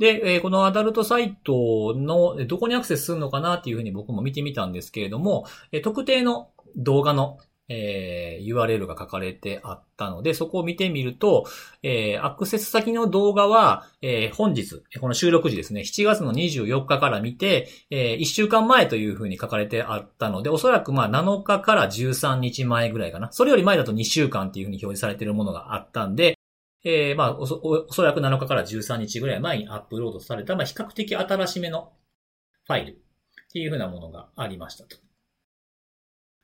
で、えー、このアダルトサイトのどこにアクセスするのかなっていうふうに僕も見てみたんですけれども、え、特定の動画のえー、URL が書かれてあったので、そこを見てみると、えー、アクセス先の動画は、えー、本日、この収録時ですね、7月の24日から見て、えー、1週間前というふうに書かれてあったので、おそらくまあ7日から13日前ぐらいかな。それより前だと2週間っていうふうに表示されているものがあったんで、えー、まあおそ、おそらく7日から13日ぐらい前にアップロードされた、まあ、比較的新しめのファイルっていうふうなものがありましたと。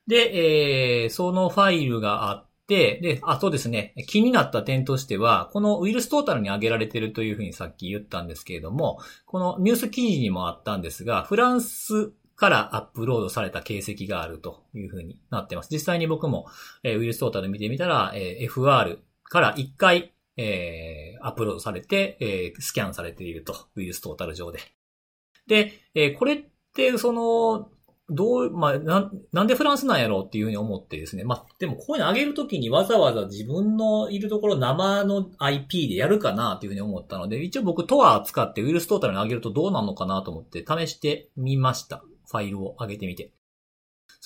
で、えー、そのファイルがあって、で、あ、そうですね。気になった点としては、このウイルストータルに挙げられているというふうにさっき言ったんですけれども、このニュース記事にもあったんですが、フランスからアップロードされた形跡があるというふうになってます。実際に僕も、えー、ウイルストータル見てみたら、えー、FR から1回、えー、アップロードされて、えー、スキャンされていると、ウイルストータル上で。で、えー、これって、その、どう、まあ、な、なんでフランスなんやろうっていうふうに思ってですね。まあ、でもこういうの上げるときにわざわざ自分のいるところ生の IP でやるかなっていうふうに思ったので、一応僕トア使ってウイルストータルに上げるとどうなのかなと思って試してみました。ファイルを上げてみて。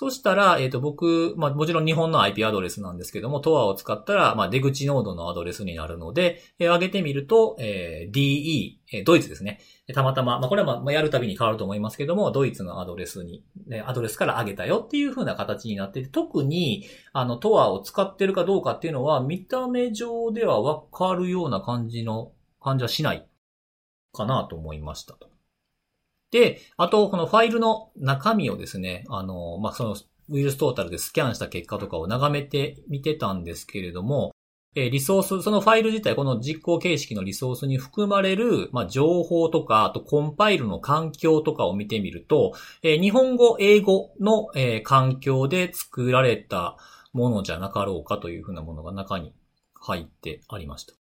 そしたら、えっ、ー、と、僕、まあ、もちろん日本の IP アドレスなんですけども、トアを使ったら、まあ、出口ノードのアドレスになるので、えー、上げてみると、えー、DE、えー、ドイツですね。たまたま、まあ、これはまあ、やるたびに変わると思いますけども、ドイツのアドレスに、ね、アドレスから上げたよっていう風な形になってて、特に、あの、トアを使ってるかどうかっていうのは、見た目上ではわかるような感じの、感じはしないかなと思いましたと。で、あと、このファイルの中身をですね、あの、まあ、その、ウイルストータルでスキャンした結果とかを眺めてみてたんですけれども、えリソース、そのファイル自体、この実行形式のリソースに含まれる、まあ、情報とか、あとコンパイルの環境とかを見てみると、え日本語、英語の、え環境で作られたものじゃなかろうかというふうなものが中に入ってありました。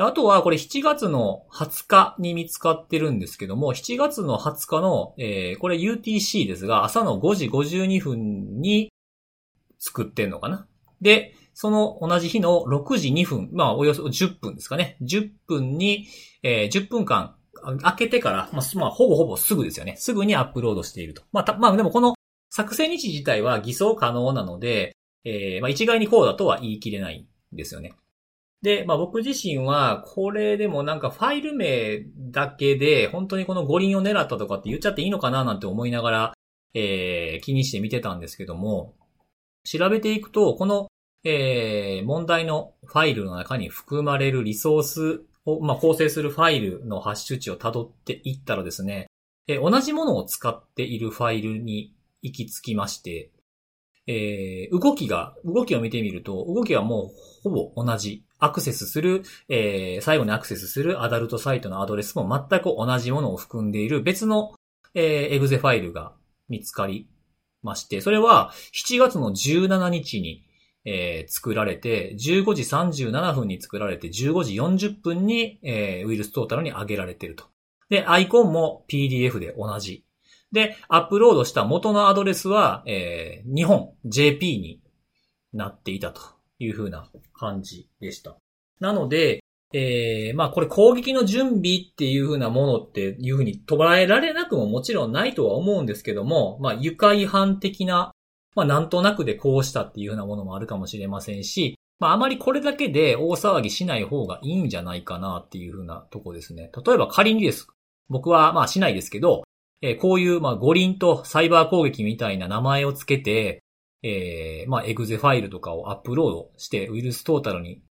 あとは、これ7月の20日に見つかってるんですけども、7月の20日の、えー、これ UTC ですが、朝の5時52分に作ってんのかな。で、その同じ日の6時2分、まあおよそ10分ですかね。10分に、えー、10分間開けてから、まあ、まあ、ほぼほぼすぐですよね。すぐにアップロードしていると。まあ、たまあ、でもこの作成日自体は偽装可能なので、えー、まあ一概にこうだとは言い切れないんですよね。で、まあ僕自身は、これでもなんかファイル名だけで、本当にこの五輪を狙ったとかって言っちゃっていいのかななんて思いながら、えー、気にして見てたんですけども、調べていくと、この、えー、問題のファイルの中に含まれるリソースを、まあ、構成するファイルのハッシュ値を辿っていったらですね、えー、同じものを使っているファイルに行き着きまして、えー、動きが、動きを見てみると、動きはもうほぼ同じ。アクセスする、えー、最後にアクセスするアダルトサイトのアドレスも全く同じものを含んでいる別の、えー、エグゼファイルが見つかりまして、それは7月の17日に、えー作られて、15時37分に作られて、15時40分に、えーウイルストータルに上げられていると。で、アイコンも PDF で同じ。で、アップロードした元のアドレスは、えー日本 JP になっていたという風な感じでした。なので、えーまあこれ攻撃の準備っていう風なものっていう風に捉えられなくももちろんないとは思うんですけども、まあ愉快犯的な、まあなんとなくでこうしたっていう風なものもあるかもしれませんし、まああまりこれだけで大騒ぎしない方がいいんじゃないかなっていう風なとこですね。例えば仮にです。僕はまあしないですけど、えーこういうまあ五輪とサイバー攻撃みたいな名前をつけて、えーまあエグゼファイルとかをアップロードしてウイルストータルに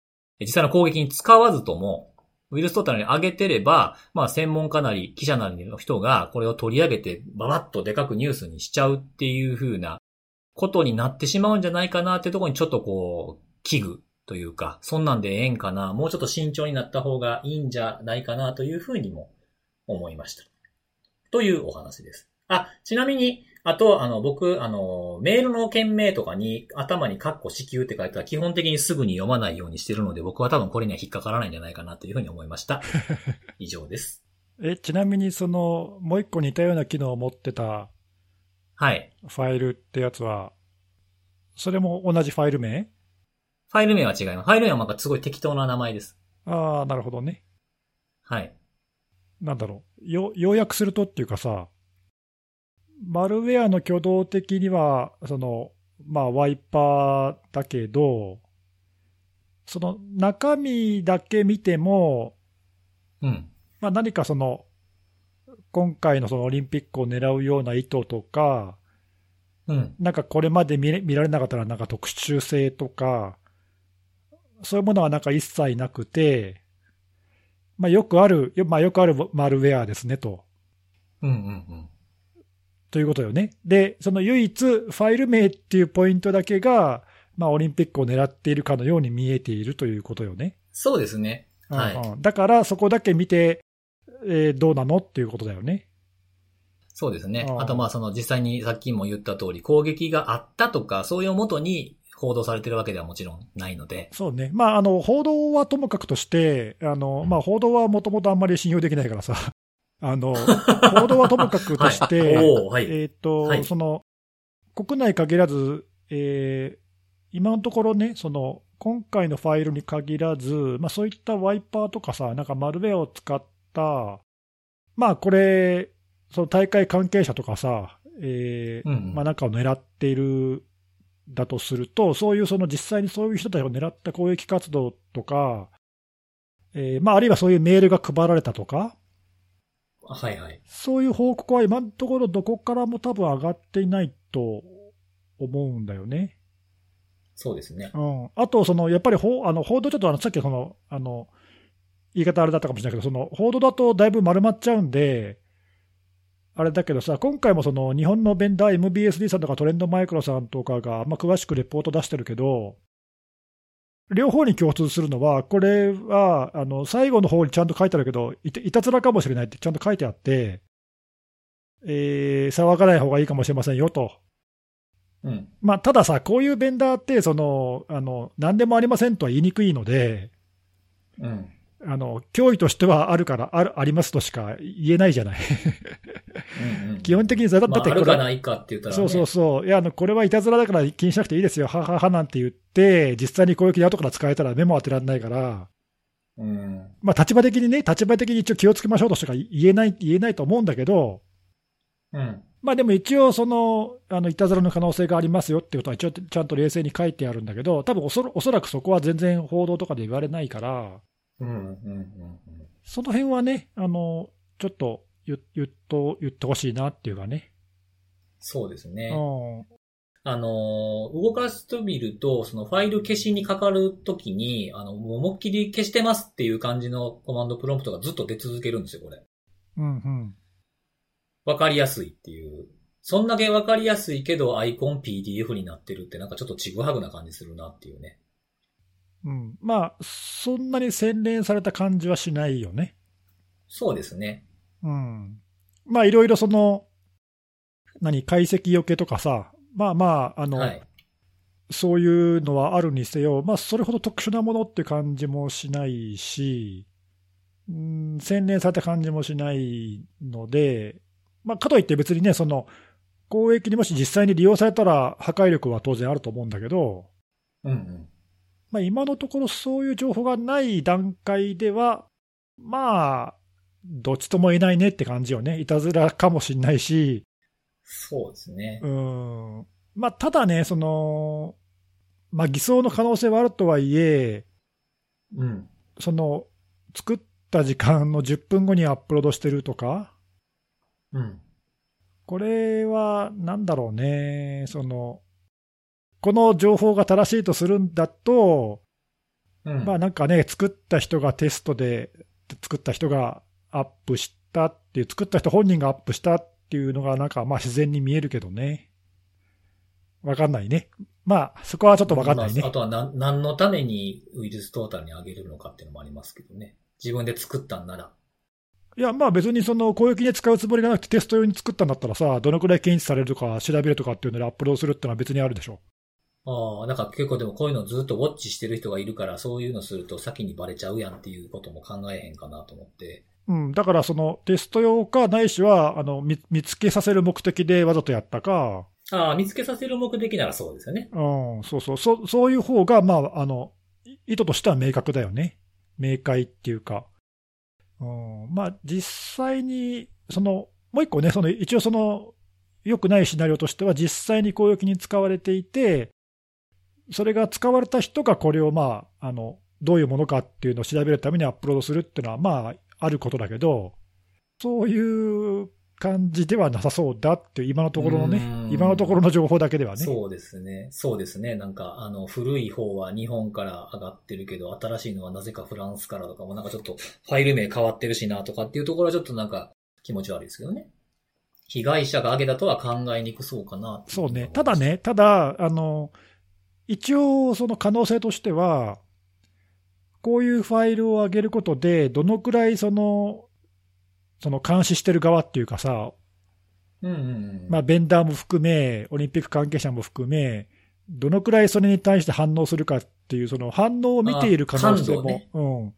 実際の攻撃に使わずとも、ウイルストータルに上げてれば、まあ専門家なり記者なりの人がこれを取り上げてババッとでかくニュースにしちゃうっていう風なことになってしまうんじゃないかなってところにちょっとこう、危惧というか、そんなんでええんかな、もうちょっと慎重になった方がいいんじゃないかなという風にも思いました。というお話です。あ、ちなみに、あと、あの、僕、あの、メールの件名とかに頭にカッコ支給って書いたら基本的にすぐに読まないようにしてるので、僕は多分これには引っかからないんじゃないかなというふうに思いました。以上です。え、ちなみにその、もう一個似たような機能を持ってたはい。ファイルってやつは、それも同じファイル名？ファイル名は違います。ファイル名はなんかすごい適当な名前です。ああ、なるほどね。はい。なんだろう。よ、要約するとっていうかさ、マルウェアの挙動的には、その、まあ、ワイパーだけど、その中身だけ見ても、うん。まあ、何かその、今回のそのオリンピックを狙うような意図とか、うん。なんかこれまで見れ見られなかったらなんか特殊性とか、そういうものはなんか一切なくて、まあ、よくある、よまあ、よくあるマルウェアですねと。うんうんうん。ということよね。で、その唯一、ファイル名っていうポイントだけが、まあ、オリンピックを狙っているかのように見えているということよね。そうですね。はいうんうんだから、そこだけ見て、えーどうなのっていうことだよね。そうですねあとまあその実際にさっきも言った通り攻撃があったとか、そういうもとに報道されてるわけではもちろんないので。そうね。まあ、あの、報道はともかくとして、あの、まあ、報道はもともとあんまり信用できないからさ、あの、報道はともかくとして、はい。えっ、と、はい。その、国内限らず、えー今のところね、その、今回のファイルに限らず、まあそういったワイパーとかさ、なんかマルウェアを使った、まあこれ、その大会関係者とかさ、えーうんうん。まあなんかを狙っているだとすると、そういうその実際にそういう人たちを狙った攻撃活動とか、えーまああるいはそういうメールが配られたとか、はいはい。そういう報告は今のところどこからも多分上がっていないと思うんだよね。そうですね。うん、あと、そのやっぱり報あの報道、ちょっとあのさっきそのあの言い方あれだったかもしれないけど、その報道だとだいぶ丸まっちゃうんで、あれだけどさ、今回もその日本のベンダー、MBSD さんとかトレンドマイクロさんとかが、まあ、詳しくレポート出してるけど、両方に共通するのは、これはあの最後の方にちゃんと書いてあるけどいた、いたずらかもしれないってちゃんと書いてあって、えー騒がない方がいいかもしれませんよと。うん。まあ、たださ、こういうベンダーってそのあの、何でもありませんとは言いにくいので、うん。あの脅威としてはあるからある、ありますとしか言えないじゃない。うんうん。基本的にさ、だまあ、ってこれ、あるかないかって言ったら、ね。そうそうそう、いやあの、これはいたずらだから気にしなくていいですよ、はははなんて言って、実際に攻撃で後から使えたら目も当てられないから、うん。まあ、立場的にね、立場的に一応気をつけましょうとしか言えない言えないと思うんだけど、うん。まあでも一応その、あのいたずらの可能性がありますよっていうことは、一応ちゃんと冷静に書いてあるんだけど、多分おそらおそらくそこは全然報道とかで言われないから。その辺はね、あのちょっと言言っと言ってほしいなっていうかね。そうですね。うんあのー、動かしてみると、そのファイル消しにかかるときに、あの、もう思いっきり消してますっていう感じのコマンドプロンプトがずっと出続けるんですよ、これ。うんうんわかりやすいっていう。そんだけわかりやすいけど、アイコン PDF になってるってなんかちょっとちぐはぐな感じするなっていうね。うん、まあ、そんなに洗練された感じはしないよね。そうですね。うん、まあ、いろいろその、何、解析よけとかさ、まあまあ、あの、はい。そういうのはあるにせよ、まあ、それほど特殊なものって感じもしないし、うん、洗練された感じもしないので、まあ、かといって別にね、その、攻撃にもし実際に利用されたら破壊力は当然あると思うんだけど、うんうん。まあ、今のところそういう情報がない段階では、まあ、どっちとも言えないねって感じよね。いたずらかもしれないし、そうですねう。ん。まあ、ただね、その、まあ、偽装の可能性はあるとはいえ、うん。その、作った時間の10分後にアップロードしてるとか、うん。これはなんだろうね、その、この情報が正しいとするんだと、うん。まあなんかね、作った人がテストで、作った人がアップしたっていう、作った人本人がアップしたっていうのがなんかまあ自然に見えるけどね。わかんないね。まあそこはちょっとわかんないねまあ。あとは何何のためにウイルストータルに上げるのかっていうのもありますけどね。自分で作ったんなら。いや、まあ別にその攻撃に使うつもりがなくてテスト用に作ったんだったらさ、どのくらい検知されるとか調べるとかっていうのでアップロードするってのは別にあるでしょ。ああ、なんか結構でもこういうのずっとウォッチしてる人がいるから、そういうのすると先にバレちゃうやんっていうことも考えへんかなと思って。うん、だからそのテスト用か、ないしはあの見見つけさせる目的でわざとやったか、ああ、見つけさせる目的ならそうですよね。うん、そうそう、そそういう方が、まあ、あの、い意図としては明確だよね。明快っていうか。うん、まあ、実際に、その、もう一個ね、その、一応その、良くないシナリオとしては、実際に攻撃に使われていて、それが使われた人がこれを、まあ、あの、どういうものかっていうのを調べるためにアップロードするっていうのは、まあ、あることだけど、そういう感じではなさそうだっていう、今のところのねう、ん今のところの情報だけではね。そうですね。そうですね。なんか、あの、古い方は日本から上がってるけど、新しいのはなぜかフランスからとかも、なんかちょっとファイル名変わってるしなとかっていうところはちょっとなんか気持ち悪いですけどね。被害者が上げたとは考えにくそうかなそうね。ただ。ね、ただ、あの、一応その可能性としては、こういうファイルを上げることで、どのくらいその、その監視してる側っていうかさ、うんうんうん。まあ、ベンダーも含め、オリンピック関係者も含め、どのくらいそれに対して反応するかっていう、その反応を見ている可能性も、うん。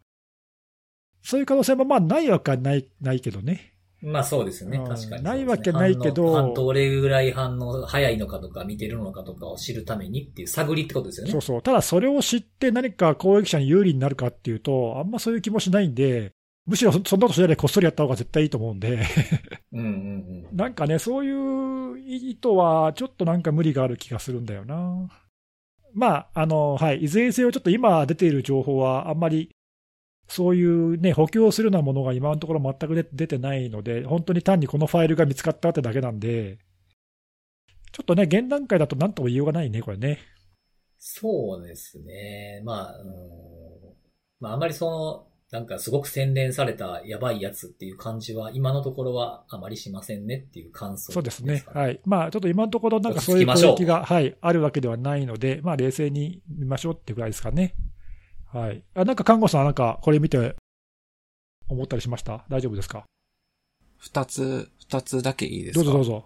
そういう可能性もまあないわけはない、ないけどね。まあそうですよね。うん確かに、ないわけないけど反応どれぐらい反応早いのかとか見てるのかとかを知るためにっていう探りってことですよね。そうそう。ただそれを知って何か攻撃者に有利になるかっていうと、あんまそういう気もしないんで、むしろそそんなことしないでこっそりやった方が絶対いいと思うんで、うんうんうん。なんかね、そういう意図はちょっとなんか無理がある気がするんだよな。まあ、あの、はい。いずれにせよちょっと今出ている情報はあんまり、そういうね、補強するようなものが今のところ全く出出てないので、本当に単にこのファイルが見つかったってだけなんで、ちょっとね、現段階だと何とも言いようがないね、これね。そうですね。まあ、うん、まああまりその、なんかすごく洗練されたやばいやつっていう感じは今のところはあまりしませんねっていう感想そうですね。かはい。まあ、ちょっと今のところ、なんかそういう落ち着きましょう攻撃が、はい、あるわけではないので、まあ、冷静に見ましょうってぐらいですかね。はい。あ、なんか、かんごさん、なんか、これ見て、思ったりしました？大丈夫ですか？二つ、二つだけいいですか？どうぞどうぞ。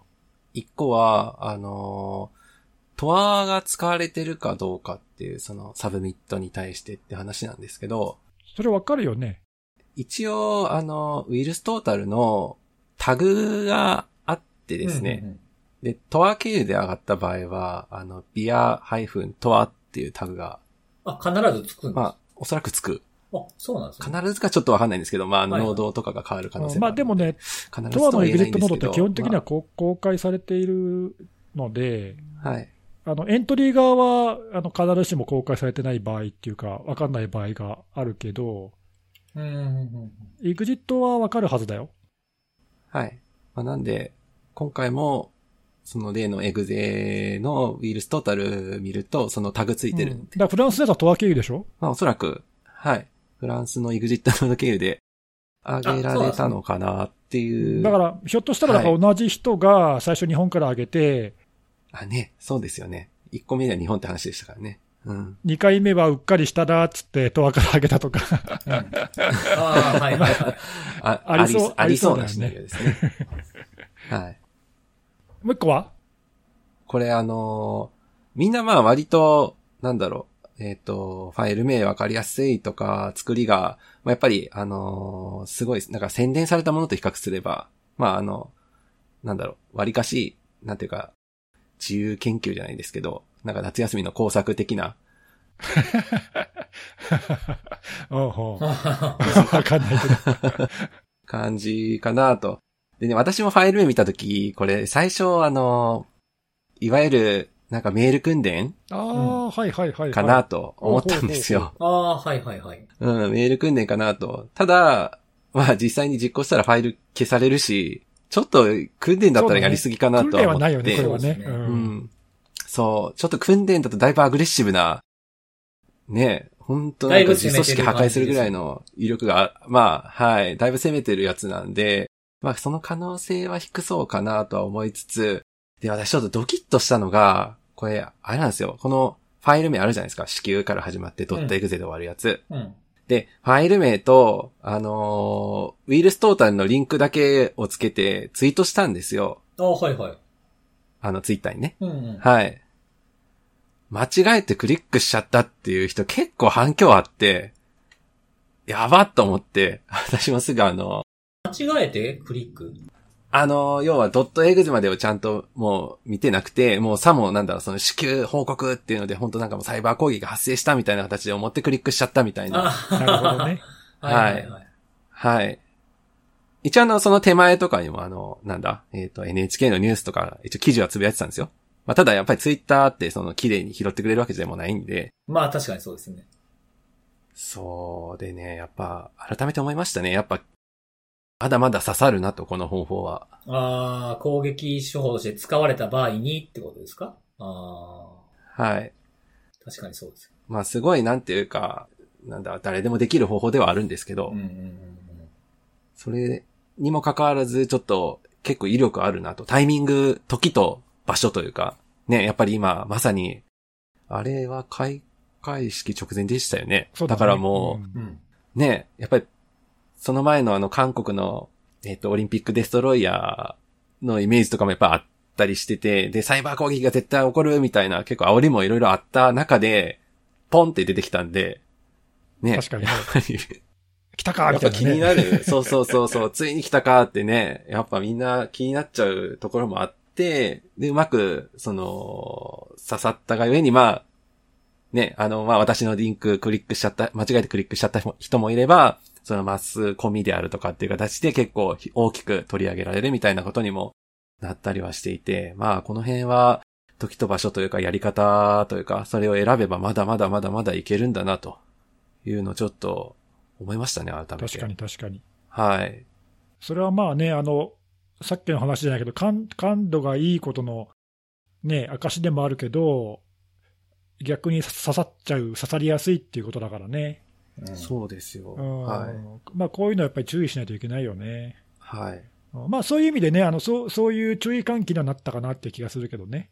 一個は、あのー Tor が使われてるかどうかっていう、そのサブミットに対してって話なんですけど、それわかるよね。一応、あの、 VirusTotal のタグがあってですね、うんうんうんで、 Tor 経由で上がった場合は、あの、ビアトアっていうタグが、あ、必ずつくんですまあ、おそらくつく。あ、そうなんですね。必ずかちょっとわかんないんですけど、まあ、あの、はいノードとかが変わる可能性まあ、でもね、必ずドアのとは言えないエグジットノード。って基本的にはまこう公開されているので、あはい。あの、エントリー側は、あの、必ずしも公開されてない場合っていうか、わかんない場合があるけど、うんうんうんエグジットはわかるはずだよ。はい。まあ、なんで、今回も、その例のエグゼのウイルストータル見ると、そのタグついてるんで、うんだからフランスではトア経由でしょ？まあおそらく、はい。フランスのエグジットノード経由で上げられたのかなっていう。だから、ひょっとしたら、同じ人が最初日本から上げて、あ、ね、そうですよね。1個目では日本って話でしたからね。うん。2回目はうっかりしたなっつって、トアから上げたとか。うん。ああ、はいはいはい。あ、ありそうありそうありそうだよねなシナリオですね。はい。もう一個は？これあのーみんなまあ割と、なんだろう、えっ、と、ファイル名わかりやすいとか、作りが、まあ、やっぱり、あのーすごい、なんか洗練されたものと比較すれば、まああの、なんだろう、割かし、なんていうか、自由研究じゃないですけど、なんか夏休みの工作的な、おうほう。わかんないけど。感じかなと。でね、私もファイル名見たとき、これ最初あの、いわゆる、なんかメール訓練ああ、はいはいはいはい。かなと思ったんですよ。ああ、はいはいはい。うん、メール訓練かなと。ただ、まあ実際に実行したらファイル消されるし、ちょっと訓練だったらやりすぎかな訓とは思って。練はないよね、これはね。そうですねううんん。そう。ちょっと訓練だとだいぶアグレッシブな、ね、本当なんか自組織破壊するぐらいの威力が、まあ、はい、だいぶ攻めてるやつなんで、まあその可能性は低そうかなとは思いつつ、で、私ちょっとドキッとしたのが、これ、あれなんですよ。このファイル名あるじゃないですか。子宮から始まってドットエグゼで終わるやつ。うん。で、ファイル名と、あのーウイルストータルのリンクだけをつけてツイートしたんですよ。ああ、はいはい。あのツイッターにね。うんうん。はい。間違えてクリックしちゃったっていう人結構反響あって、やばっと思って、私もすぐあの、間違えてクリック？あの、要はドットエグゼまでをちゃんともう見てなくて、もうさもなんだろう、その支給報告っていうので、本当なんかもうサイバー攻撃が発生したみたいな形で思ってクリックしちゃったみたいな。あなるほどね。はいはいはい。はい。一応あの、その手前とかにもあの、なんだ、えっ、と、NHK のニュースとか、一応記事はつぶやいてたんですよ。まあ、ただやっぱりツイッターってその綺麗に拾ってくれるわけでもないんで、まあ確かにそうですね。そうでね、やっぱ、改めて思いましたね。やっぱ、まだまだ刺さるなと、この方法は。ああ、攻撃手法として使われた場合にってことですか？あはい。あ、確かにそうです。まあ、すごい、なんていうか、なんだ、誰でもできる方法ではあるんですけど、うんうんうんそれにもかかわらず、ちょっと、結構威力あるなと。タイミング、時と場所というか、ね、やっぱり今、まさに、あれは開会式直前でしたよね。そうねだからもう、んうん。うん。ね、やっぱり、その前のあの韓国の、えっ、と、オリンピックデストロイヤーのイメージとかもやっぱあったりしてて、で、サイバー攻撃が絶対起こるみたいな結構煽りもいろいろあった中で、ポンって出てきたんで、ね。確かにねやっぱり、来たかみたいな、ね。気になる。そうそうそうそう、ついに来たかってね、やっぱみんな気になっちゃうところもあって、で、うまく、その、刺さったがゆえに、まあ、ね、あの、まあ私のリンククリックしちゃった、間違えてクリックしちゃった人もいれば、そのマスコミであるとかっていう形で結構大きく取り上げられるみたいなことにもなったりはしていて、まあこの辺は時と場所というかやり方というか、それを選べばまだまだまだまだいけるんだなというのをちょっと思いましたね、改めて。確かに確かに。はい。それはまあね、あの、さっきの話じゃないけど、感感度がいいことの、ね、証でもあるけど、逆に刺さっちゃう、刺さりやすいっていうことだからね。うんそうですよ。うんはい。まあ、こういうのはやっぱり注意しないといけないよね。はい。うんまあ、そういう意味でね、あのそうそういう注意喚起にはなったかなって気がするけどね。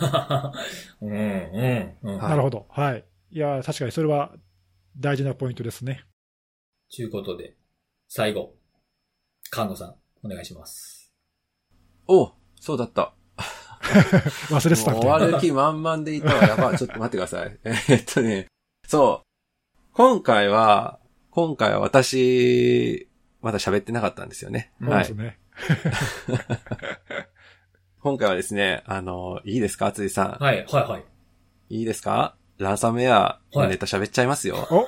うん、うん、うん。はいなるほど。はい。いや、確かにそれは大事なポイントですね。ちゅうことで、最後、菅野さん、お願いします。おそうだった。忘れてた。終わる気満々でいたわ。やばい、ちょっと待ってください。えーっとね、そう。今回は、今回は私、まだ喋ってなかったんですよね。はいそうです。ね。今回はですね、あの、いいですかついさん？はい、はい、はい。いいですか？ランサムウェアのネタ喋っちゃいますよ。お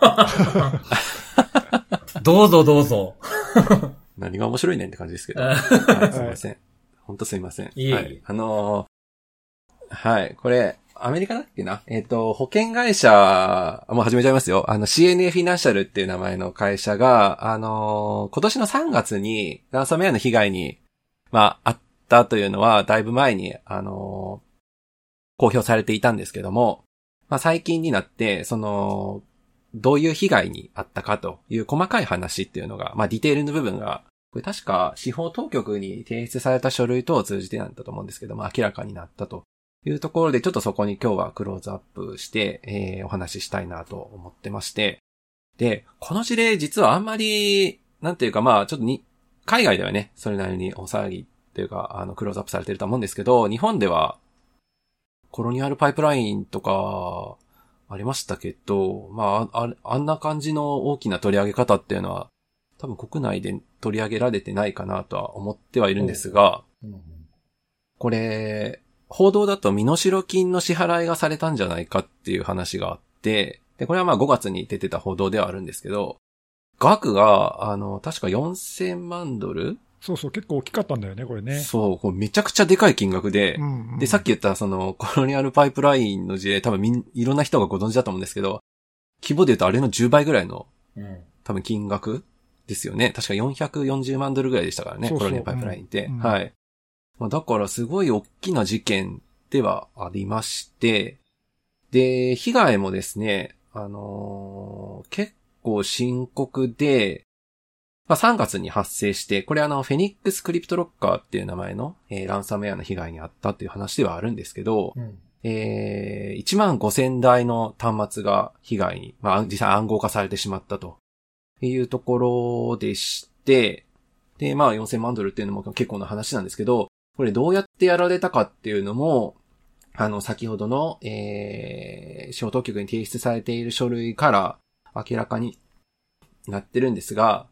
どうぞどうぞ。何が面白いねんって感じですけど。あはい、すいません。本当すいません。いえいえはい。あのーはい、これ、アメリカだっけな？えっ、と、保険会社、もう始めちゃいますよ。あの、CNA フィナンシャルっていう名前の会社が、あのー今年の3月に、ランサムウェアの被害に、まあ、あったというのは、だいぶ前に、あのー公表されていたんですけども、まあ、最近になって、その、どういう被害にあったかという細かい話っていうのが、まあ、ディテールの部分がこれ確か司法当局に提出された書類等を通じてなんだと思うんですけども、明らかになったというところで、ちょっとそこに今日はクローズアップして、えーお話ししたいなと思ってまして。で、この事例実はあんまり、なんていうかまあ、ちょっとに、海外ではね、それなりにお騒ぎっていうか、あの、クローズアップされてると思うんですけど、日本では、コロニアルパイプラインとか、ありましたけど、まあ、ああんな感じの大きな取り上げ方っていうのは、多分国内で取り上げられてないかなとは思ってはいるんですが、うんこれ、報道だと身代金の支払いがされたんじゃないかっていう話があって、で、これはまあ5月に出てた報道ではあるんですけど、額が、あの、確か4000万ドル？そうそう、結構大きかったんだよね、これね。そう、これめちゃくちゃでかい金額で、うんうんで、さっき言ったそのコロニアルパイプラインの事例、多分みん、いろんな人がご存知だと思うんですけど、規模で言うとあれの10倍ぐらいのうん。多分金額ですよね。確か440万ドルぐらいでしたからね、そうそうコロニアルパイプラインって。うんうんはい。まあ、だからすごい大きな事件ではありまして、で、被害もですね、あのー結構深刻で、まあ、3月に発生して、これあの、フェニックスクリプトロッカーっていう名前の、えーランサムウェアの被害にあったっていう話ではあるんですけど、うん。えー、1万5000台の端末が被害に、まあ、実際暗号化されてしまったというところでして、で、まあ4000万ドルっていうのも結構な話なんですけど、これどうやってやられたかっていうのも、あの、先ほどの、えー、小当局に提出されている書類から明らかになってるんですが、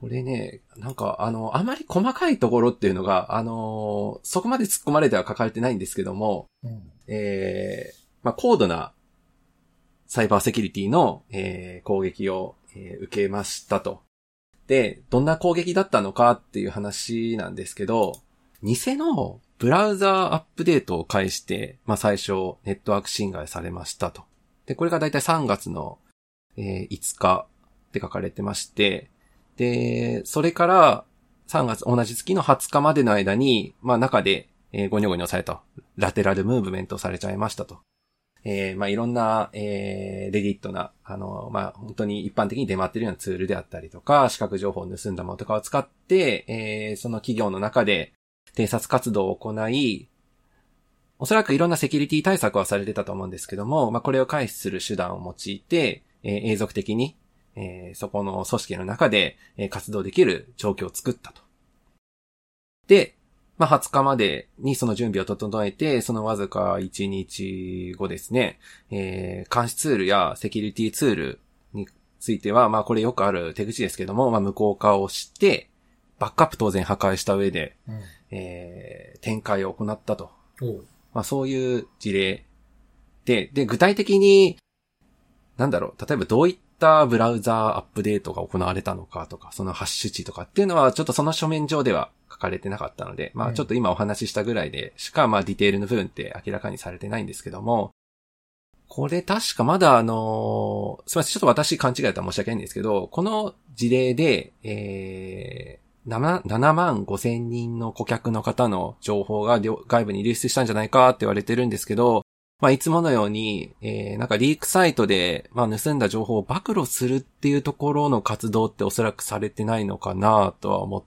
これね、なんか、あの、あまり細かいところっていうのが、あの、そこまで突っ込まれては書かれてないんですけども、うん。えーまあ、高度なサイバーセキュリティの、えー攻撃を、えー受けましたと。で、どんな攻撃だったのかっていう話なんですけど、偽のブラウザーアップデートを介して、まあ、最初ネットワーク侵害されましたと。で、これがだいたい3月の、えー5日って書かれてまして、で、それから3月同じ月の20日までの間に、まあ中で、えーゴニョゴニョされた。ラテラルムーブメントされちゃいましたと。えーまあいろんな、えーレディットな、あの、まあ本当に一般的に出回ってるようなツールであったりとか、視覚情報を盗んだものとかを使って、えーその企業の中で偵察活動を行い、おそらくいろんなセキュリティ対策はされてたと思うんですけども、まあこれを回避する手段を用いて、えー永続的に、えーそこの組織の中で、えー活動できる状況を作ったと。で、まあ、20日までにその準備を整えて、そのわずか1日後ですね、えー監視ツールやセキュリティツールについては、まあ、これよくある手口ですけども、まあ、無効化をして、バックアップ当然破壊した上で、うん。えー展開を行ったと。まあ、そういう事例で、で、具体的に、なんだろう、例えばどういったブラウザーアップデートが行われたのかとか、そのハッシュ値とかっていうのは、ちょっとその書面上では書かれてなかったので、まあ、うんちょっと今お話ししたぐらいでしか、まあ、ディテールの部分って明らかにされてないんですけども、これ確かまだあのすみません、ちょっと私勘違いだったら申し訳ないんですけど、この事例で、えー、7, 7万5千人の顧客の方の情報が両外部に流出したんじゃないかって言われてるんですけど、まあ、いつものように、えー、なんかリークサイトで、まあ、盗んだ情報を暴露するっていうところの活動っておそらくされてないのかなとは思っ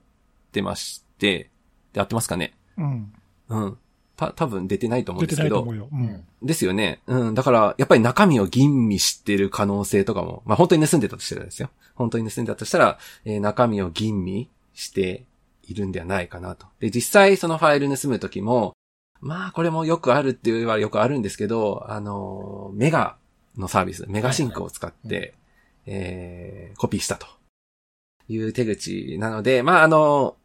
てまして、で、合ってますかね？うん。うん。た、多分出てないと思うん出ですけど。てないと思うよ。う。うんん。ですよね。うん。だから、やっぱり中身を吟味してる可能性とかも、まあ本当に盗んでたとしたらですよ。本当に盗んでたとしたら、えー中身を吟味しているんではないかなと。で、実際そのファイル盗むときも、まあこれもよくあるっていうはよくあるんですけど、あのーメガのサービス、メガシンクを使って、えーコピーしたという手口なので、まああの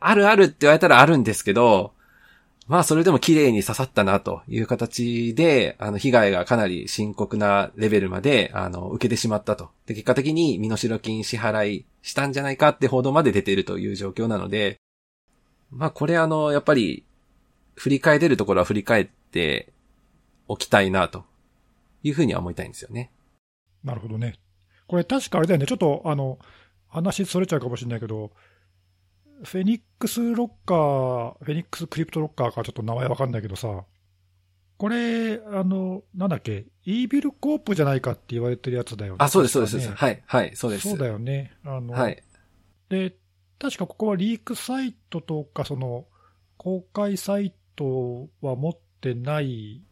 あるあるって言われたらあるんですけど、まあそれでも綺麗に刺さったなという形で、あの被害がかなり深刻なレベルまで、あの、受けてしまったと。で、結果的に身代金支払いしたんじゃないかって報道まで出ているという状況なので、まあこれあの、やっぱり、振り返れるところは振り返っておきたいなというふうには思いたいんですよね。なるほどね。これ確かあれだよね、ちょっとあの話それちゃうかもしれないけど、フェニックスロッカー、フェニックスクリプトロッカーかちょっと名前わかんないけどさ、これ、あの、なんだっけ、イービルコープじゃないかって言われてるやつだよね。あ、そうです、そうです。ねはい、はい、そうです。そうだよね。あの、はい。で、確かここはリークサイトとか、その、公開サイトは持ってない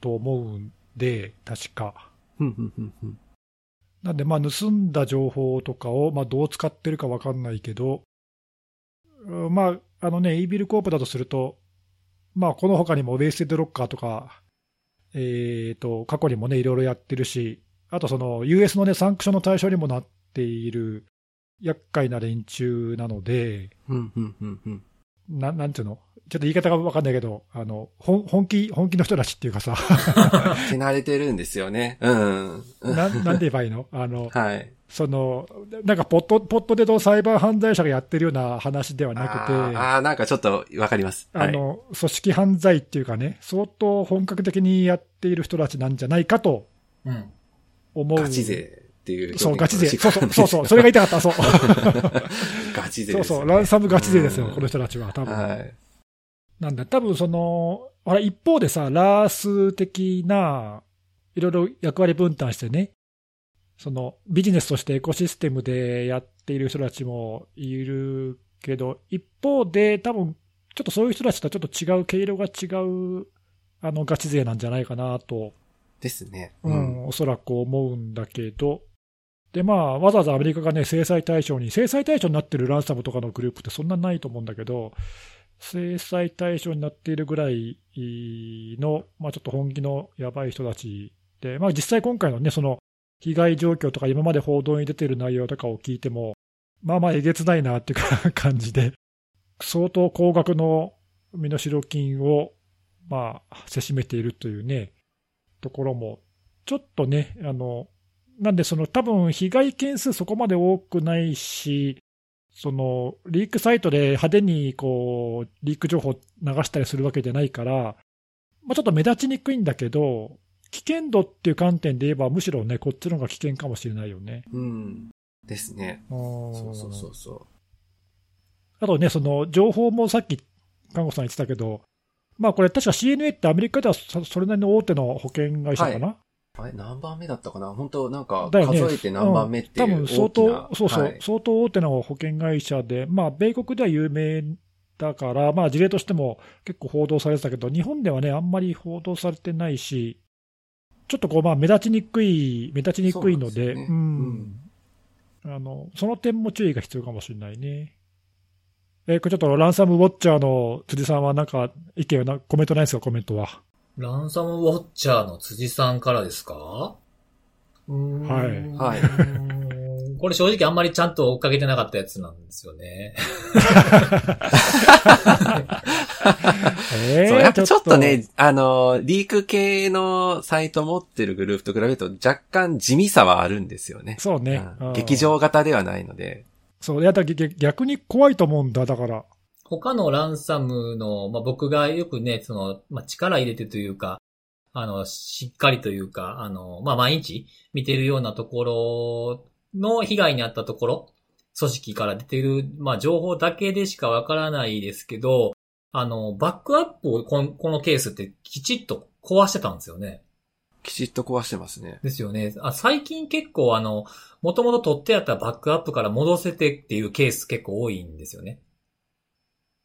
と思うんで、確か。なんで、まあ、盗んだ情報とかを、まあ、どう使ってるかわかんないけど、うんまあ、あのね、イービルコープだとすると、まあ、この他にもウェイステッドロッカーとか、えっ、と、過去にもね、いろいろやってるし、あとその、US のね、サンクションの対象にもなっている、厄介な連中なので、うん、うん、うん、うん。ななんていうの？ちょっと言い方がわかんないけど、あの、本本気、本気の人たちっていうかさ、手慣れてるんですよね。うん。うんななんて言えばいいの？あの、はい。その、なんかポット、ポットでのサイバー犯罪者がやってるような話ではなくて、あーあー、なんかちょっとわかります。はい。あの、組織犯罪っていうかね、相当本格的にやっている人たちなんじゃないかとうん。思う。ガチ勢っていう。そう、ガチ勢。そうそう、そうそう、それが言いたかった、そう。ガチ勢そうそう、ランサムガチ勢ですよ、うんこの人たちは、多分。はい。なんだ、多分その、ほら、一方でさ、ラース的な、いろいろ役割分担してね、その、ビジネスとしてエコシステムでやっている人たちもいるけど、一方で、多分、ちょっとそういう人たちとはちょっと違う、毛色が違う、あの、ガチ勢なんじゃないかなと、ですね。うん、おそらく思うんだけど、で、まあ、わざわざアメリカがね、制裁対象に、制裁対象になってるランサムとかのグループってそんなないと思うんだけど、制裁対象になっているぐらいの、まあちょっと本気のやばい人たちで、まあ実際今回のね、その被害状況とか今まで報道に出ている内容とかを聞いても、まあまあえげつないなっていう感じで、相当高額の身代金を、まあ、せしめているというね、ところも、ちょっとね、あの、なんでその多分被害件数そこまで多くないし、そのリークサイトで派手にこうリーク情報流したりするわけじゃないから、まあ、ちょっと目立ちにくいんだけど、危険度っていう観点で言えば、むしろね、こっちの方が危険かもしれないよね。うん。ですね。そそうそうそうそあとね、その情報もさっき、看護さん言ってたけど、まあこれ確か CNA ってアメリカではそそれなりの大手の保険会社かな、う。あれ、何番目だったかな？本当なんか、数えて何番目っていううん多分相当、そうそう、はい。相当大手の保険会社で、まあ、米国では有名だから、まあ、事例としても結構報道されてたけど、日本ではね、あんまり報道されてないし、ちょっとこう、まあ、目立ちにくい、目立ちにくいので、そうね。うん。あの、その点も注意が必要かもしれないね。えーこれちょっとランサムウォッチャーの辻さんはなんか意見はな、コメントないですか、コメントは。ランサムウォッチャーの辻さんからですか？うーんはいはいこれ正直あんまりちゃんと追っかけてなかったやつなんですよね。えーそう、やっぱちょっとね、あの、リーク系のサイト持ってるグループと比べると若干地味さはあるんですよね。そうね。うんうん劇場型ではないので。そう、いやだ逆逆に怖いと思うんだ、だから。他のランサムの、まあ、僕がよくね、その、まあ、力入れてというか、あの、しっかりというか、あの、まあ、毎日見てるようなところの被害に遭ったところ、組織から出てる、まあ、情報だけでしかわからないですけど、あの、バックアップをこのこのケースってきちっと壊してたんですよね。きちっと壊してますね。ですよね。あ最近結構あの、もともと取ってあったバックアップから戻せてっていうケース結構多いんですよね。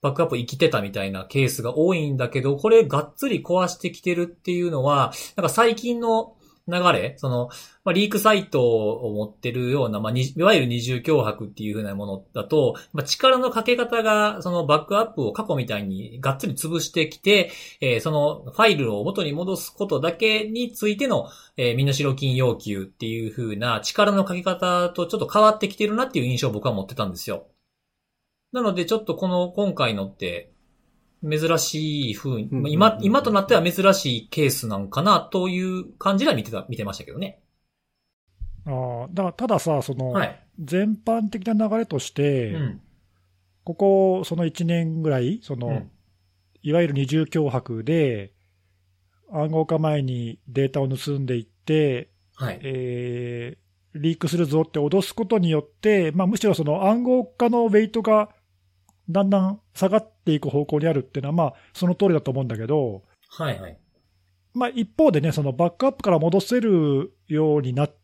バックアップ生きてたみたいなケースが多いんだけど、これがっつり壊してきてるっていうのは、なんか最近の流れ、その、まあ、リークサイトを持ってるような、まあ、いわゆる二重脅迫っていう風なものだと、まあ、力のかけ方が、そのバックアップを過去みたいにがっつり潰してきて、えーそのファイルを元に戻すことだけについての、えー身代金要求っていう風な力のかけ方とちょっと変わってきてるなっていう印象を僕は持ってたんですよ。なのでちょっとこの今回のって珍しい風に、うんうんうん今、今となっては珍しいケースなんかなという感じでは見てた、見てましたけどね。あーだからたださ、その、はい。全般的な流れとして、うん。ここ、その1年ぐらい、その、うんいわゆる二重脅迫で、暗号化前にデータを盗んでいって、はい。えーリークするぞって脅すことによって、まあ、むしろその暗号化のウェイトがだんだん下がっていく方向にあるっていうのは、まあ、その通りだと思うんだけど、はいはい。まあ、一方でね、そのバックアップから戻せるようになっ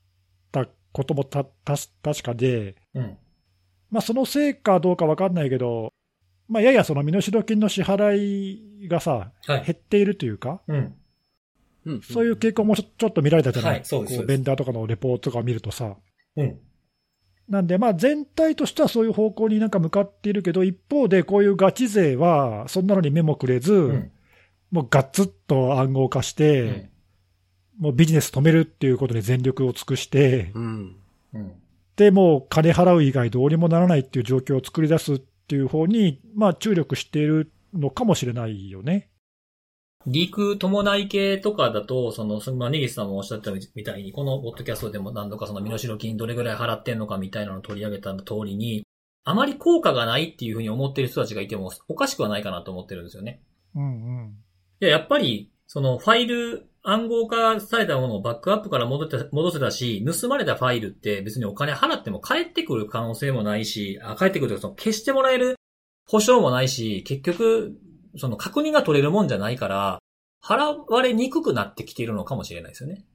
たこともたた確かで、うん。まあ、そのせいかどうか分かんないけど、まあ、ややその身代金の支払いがさ、はい。減っているというか、うん。うんそういう傾向もちょっと見られたじゃない、はいそうですそうベンダーとかのレポートとかを見るとさ、うん。なんで、まあ全体としてはそういう方向になんか向かっているけど、一方でこういうガチ勢は、そんなのに目もくれず、うんもうガッツッと暗号化して、うんもうビジネス止めるっていうことで全力を尽くして、うん。うんで、もう金払う以外どうにもならないっていう状況を作り出すっていう方に、まあ注力しているのかもしれないよね。リーク伴い系とかだと、その、そのまあ、ネギスさんもおっしゃったみたいに、このポッドキャストでも何度かその身代金どれぐらい払ってんのかみたいなのを取り上げた通りに、あまり効果がないっていうふうに思ってる人たちがいてもおかしくはないかなと思ってるんですよね。うんうん。いや、やっぱり、そのファイル、暗号化されたものをバックアップから戻って戻せたし、盗まれたファイルって別にお金払っても返ってくる可能性もないし、あ返ってくるとその消してもらえる保証もないし、結局、その確認が取れるもんじゃないから、払われにくくなってきているのかもしれないですよね。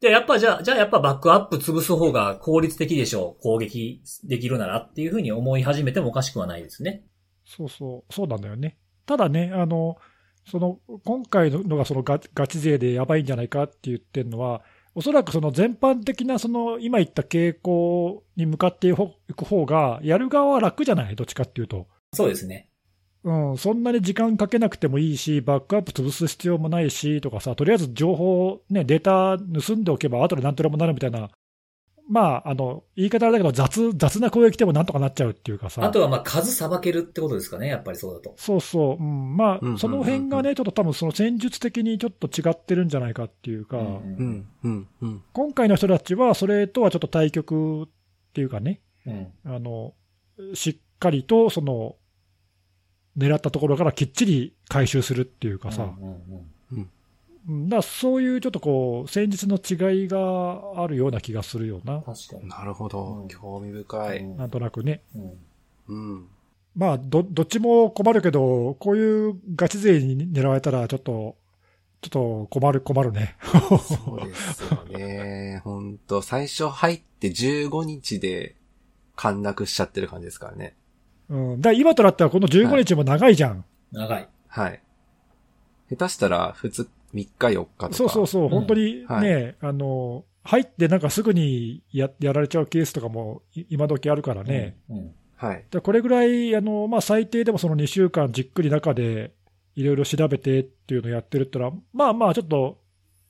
で、やっぱじゃあ、じゃあやっぱバックアップ潰す方が効率的でしょう。攻撃できるならっていうふうに思い始めてもおかしくはないですね。そうそう、そうなんだよね。ただね、あの、その、今回のがそのガガチ勢でやばいんじゃないかって言ってるのは、おそらくその全般的なその今言った傾向に向かっていく方が、やる側は楽じゃない？どっちかっていうと。そうですね。うん、そんなに時間かけなくてもいいし、バックアップ潰す必要もないしとかさ、とりあえず情報、ね、データ盗んでおけば、後でなんとでもなるみたいな、まあ、あの言い方あれだけど雑、雑な攻撃でもなんとかなっちゃうっていうかさ。あとはまあ数さばけるってことですかね、やっぱりそうだと。そうそう、うん、まあ、その辺がね、ちょっと多分その戦術的にちょっと違ってるんじゃないかっていうか、うんうん。うん。うん。今回の人たちはそれとはちょっと対局っていうかね、うん。あのしっかりとその狙ったところからきっちり回収するっていうかさ、うんうんうんうんだそういうちょっとこう、戦術の違いがあるような気がするよな、確かに。なるほどうん。興味深い。うんなんとなくね。うんうん。まあど、どっちも困るけど、こういうガチ勢に狙われたら、ちょっと、ちょっと困る、困るね。そうですよね。本当最初入って15日で陥落しちゃってる感じですからね。うん、だ今となってはこの15日も長いじゃん。長い。はい。下手したら、普通、3日4日とか。そうそうそう、うん本当にね、はいあの、入ってなんかすぐにややられちゃうケースとかもい今時あるからね。うん。はい。でこれぐらい、あのまあ、最低でもその2週間じっくり中でいろいろ調べてっていうのをやってるってのは、まあまあ、ちょっと、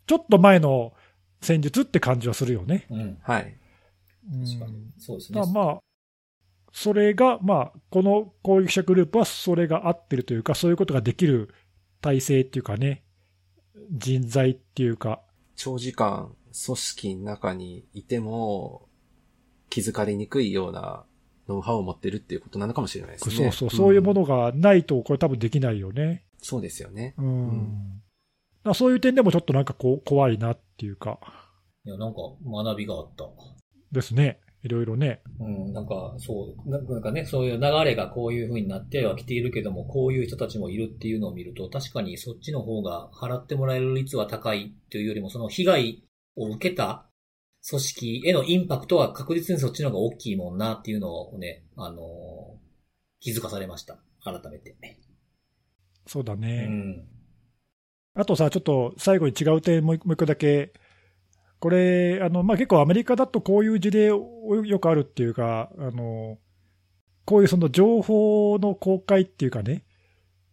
ちょっと前の戦術って感じはするよね。うん。はい。確かにうん。そうですね。まあまあ、それが、まあ、この攻撃者グループはそれが合ってるというか、そういうことができる体制っていうかね、人材っていうか、長時間、組織の中にいても、気づかれにくいようなノウハウを持ってるっていうことなのかもしれないですね。そうそう、そういうもの。のがないと、これ多分できないよね。そうですよね。うん。うんそういう点でもちょっとなんかこう、怖いなっていうか、いや、なんか学びがあった。ですね。いろいろね。うん、なんか、そう、ななんかね、そういう流れがこういう風になってはきているけども、こういう人たちもいるっていうのを見ると、確かにそっちの方が払ってもらえる率は高いというよりも、その被害を受けた組織へのインパクトは確実にそっちの方が大きいもんなっていうのをね、あのー気づかされました。改めて。うそうだね。ん。あとさ、ちょっと最後に違う点もう一個だけ。これ、あの、まあ、結構アメリカだとこういう事例よくあるっていうか、あの、こういうその情報の公開っていうかね、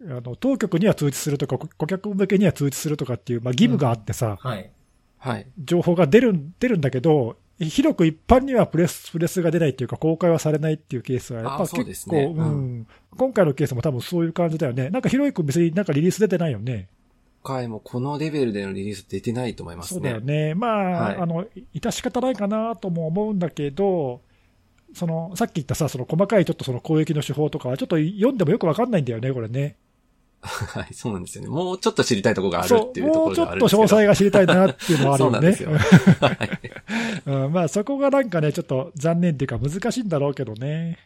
あの、当局には通知するとか、顧顧客向けには通知するとかっていう、まあ、義務があってさ、はい。はい。情報が出るん、出るんだけど、広く一般にはプレス、プレスが出ないっていうか、公開はされないっていうケースは、やっぱあそうで結構、すねううんん。今回のケースも多分そういう感じだよね。なんか広く別になんかリリース出てないよね。回もこのレベルでのリリース出てないと思いますそうね。だよね。まあ、はいあの、致し方ないかなとも思うんだけど、その、さっき言ったさ、その細かいちょっとその攻撃の手法とかは、ちょっと読んでもよくわかんないんだよね、これね。はい、そうなんですよね。もうちょっと知りたいところがあるそう、っていうとこもうちょっとろがあるんですけど。詳細が知りたいなっていうのはあるそうよね。なんですよ。はい。うん、まあそこがなんかね、ちょっと残念っていうか難しいんだろうけどね。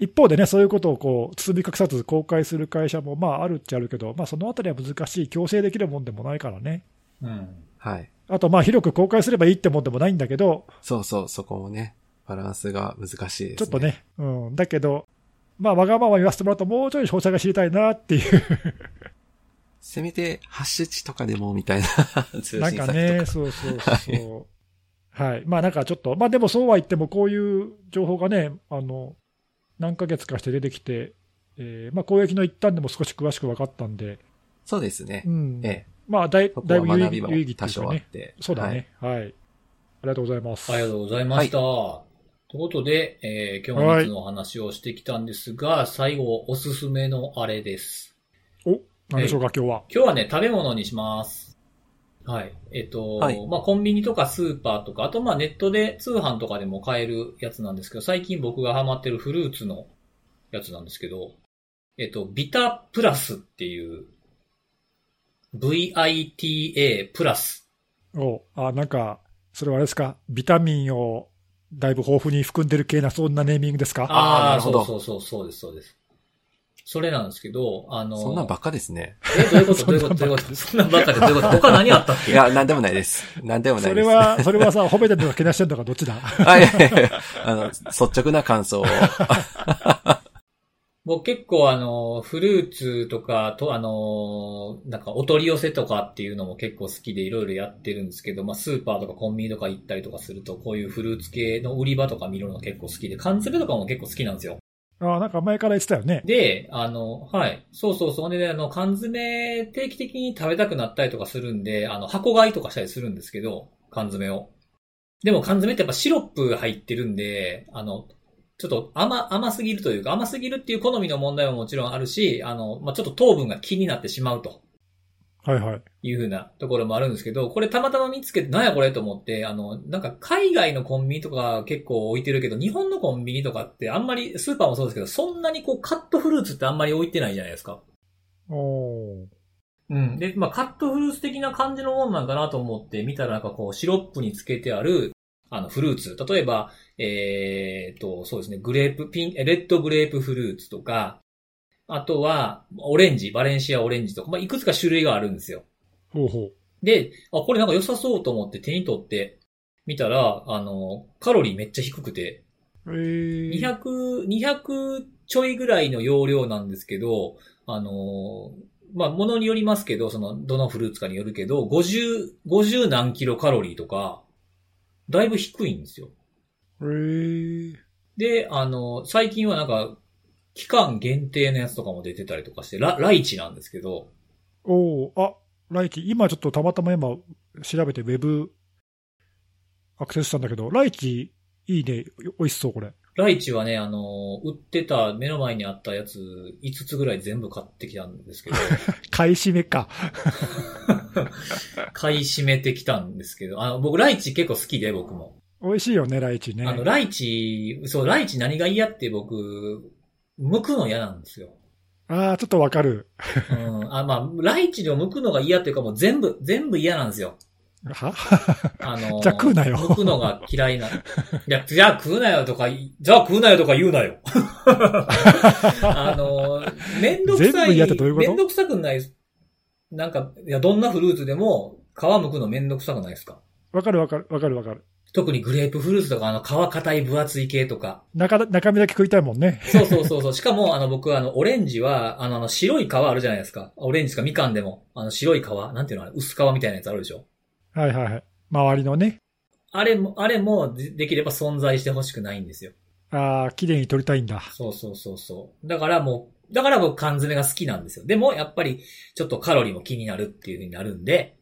一方でね、そういうことをこう、包み隠さず公開する会社もまああるっちゃあるけど、まあそのあたりは難しい、強制できるもんでもないからね。うん。はい。あとまあ広く公開すればいいってもんでもないんだけど、そうそう、そこもね、バランスが難しいですね。ちょっと。ね、うん、だけど、まあわがまま言わせてもらうともうちょい詳細が知りたいなっていう、せめて、ハッシュ値とかでもみたいな通信 なん先とか。かね、そうそうそう。はい。まあなんかちょっと、まあでもそうは言っても、こういう情報がね、あの、何ヶ月かして出てきて、えーまあ攻撃の一端でも少し詳しく分かったんで、そうですねう。ん。ええ。まあだいだいぶ有意は学びも有意義っていうかね。あって。そうだね。はい。ありがとうございます。ありがとうございました。ということで、えー今日も3つのお話をしてきたんですが、最後、おすすめのあれです。お、何でしょうか、今日は。今日はね、食べ物にします。はい。えっと、はいまあ、コンビニとかスーパーとか、あとまあネットで通販とかでも買えるやつなんですけど、最近僕がハマってるフルーツのやつなんですけど、えっと、ビタプラスっていう、VITA プラス。お、あ、なんか、それはあれですか、ビタミンをだいぶ豊富に含んでる系な、そんなネーミングですか？あーなるほどそうそうそう、そうです、そうです。それなんですけど、あの、そんなんばっかですね。え、どういうこと？どういうことどういうこと？そんなんばっかでどういうこと？他何あったっけ？いや、なんでもないです。なんでもないそです。れは、それはさ、褒めてるのかけなしてるのかどっちだ？あ、いやいやいやあの、率直な感想を。僕結構あの、フルーツとか、と、あの、なんかお取り寄せとかっていうのも結構好きでいろいろやってるんですけど、まあスーパーとかコンビニとか行ったりとかすると、こういうフルーツ系の売り場とか見るのが結構好きで、缶詰とかも結構好きなんですよ。ああなんか前から言ってたよね。で、あの、はい。そうそうそう。で、ね、あの、缶詰定期的に食べたくなったりとかするんで、あの、箱買いとかしたりするんですけど、缶詰を。でも缶詰ってやっぱシロップ入ってるんで、あの、ちょっと甘、甘すぎるというか、甘すぎるっていう好みの問題ももちろんあるし、あの、まあ、ちょっと糖分が気になってしまうと。はいはい。いうふうなところもあるんですけど、これたまたま見つけて、なんやこれと思って、あの、なんか海外のコンビニとか結構置いてるけど、日本のコンビニとかってあんまり、スーパーもそうですけど、そんなにこうカットフルーツってあんまり置いてないじゃないですか。おーうん。で、まあカットフルーツ的な感じのもんなんかなと思って見たらなんかこうシロップにつけてある、あのフルーツ。例えば、えー、と、そうですね、グレープ、ピン、レッドグレープフルーツとか、あとは、オレンジ、バレンシアオレンジとか、まあいくつか種類があるんですよ。ほうほで、あ、これなんか良さそうと思って手に取って見たら、あの、カロリーめっちゃ低くて、う。えー、200、200ちょいぐらいの容量なんですけど、あの、まあ、ものによりますけど、その、どのフルーツかによるけど、50、50何キロカロリーとか、だいぶ低いんですよ。えー、で、あの、最近はなんか、期間限定のやつとかも出てたりとかして、ラライチなんですけど、おーあ、ライチ、今ちょっとたまたま今調べてウェブアクセスしたんだけど、ライチ、いいね、美味しそう、これ。ライチはね、あの、売ってた目の前にあったやつ5つぐらい全部買ってきたんですけど、買い占めか。買い占めてきたんですけど、あの、僕ライチ結構好きで、僕も。美味しいよね、ライチね。あの、ライチ、そう、ライチ何が嫌って僕、剥くの嫌なんですよ。ああ、ちょっとわかる。うん。あ、まあ、ライチを剥くのが嫌っていうかもう全部、全部嫌なんですよ。は？あの、じゃあ食うなよ剥くのが嫌いな。いや、じゃあ食うなよとかい、じゃあ食うなよとか言うなよ。あの、めんどくさい。いめんどくさくないなんか、いや、どんなフルーツでも皮剥くのめんどくさくないですか？わかるわかるわかるわかる。特にグレープフルーツとか、あの、皮硬い分厚い系とか。中だ、中身だけ食いたいもんね。そうそうそうそう。しかも、あの、僕は、あの、オレンジは、あの、あの白い皮あるじゃないですか。オレンジかみかんでも。あの、白い皮なんていうのあれ？薄皮みたいなやつあるでしょ？はいはいはい。周りのね。あれも、あれもで、できれば存在してほしくないんですよ。ああ、綺麗に撮りたいんだ。そうそうそうそう。だからもう、だから僕缶詰が好きなんですよ。でも、やっぱり、ちょっとカロリーも気になるっていう風になるんで、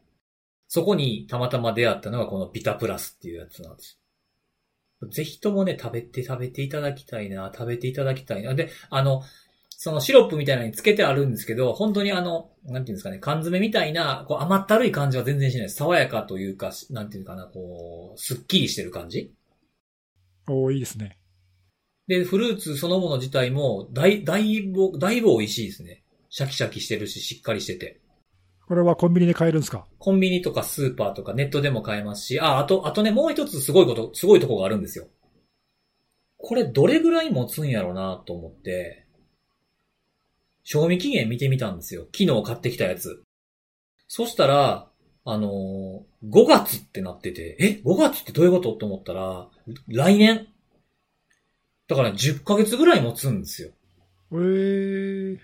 そこにたまたま出会ったのがこのビタプラスっていうやつなんです。ぜひともね、食べて食べていただきたいな、食べていただきたいな。で、あの、そのシロップみたいなのにつけてあるんですけど、本当にあの、なんていうんですかね、缶詰みたいな、こう甘ったるい感じは全然しないです。爽やかというか、なんていうかな、こう、すっきりしてる感じおおいいですね。で、フルーツそのもの自体も、だい、だいぶ、だいぶ美味しいですね。シャキシャキしてるし、しっかりしてて。これはコンビニで買えるんですか？コンビニとかスーパーとかネットでも買えますし、あ、あと、あとね、もう一つすごいこと、すごいとこがあるんですよ。これどれぐらい持つんやろうなと思って、賞味期限見てみたんですよ。昨日買ってきたやつ。そしたら、あのー、5月ってなってて、え ?5 月ってどういうこと？と思ったら、来年。だから10ヶ月ぐらい持つんですよ。えー、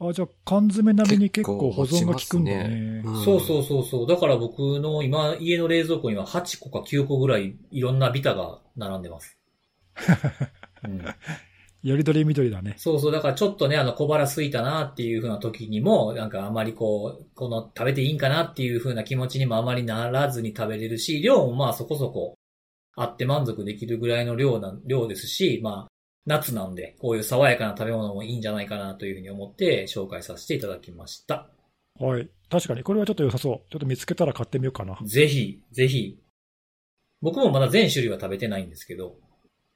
あ、じゃあ缶詰並みに結構保存が効くんだね。ますねそうそうそうそう。だから僕の今、家の冷蔵庫には8個か9個ぐらいいろんなビタが並んでます。うん、よりどりみどりだね。そうそう。だからちょっとね、あの小腹空いたなっていう風な時にも、なんかあまりこう、この食べていいんかなっていう風な気持ちにもあまりならずに食べれるし、量もまあそこそこあって満足できるぐらいの量な、量ですし、まあ、夏なんで、こういう爽やかな食べ物もいいんじゃないかなというふうに思って紹介させていただきました。はい。確かに、これはちょっと良さそう。ちょっと見つけたら買ってみようかな。ぜひ、ぜひ。僕もまだ全種類は食べてないんですけど、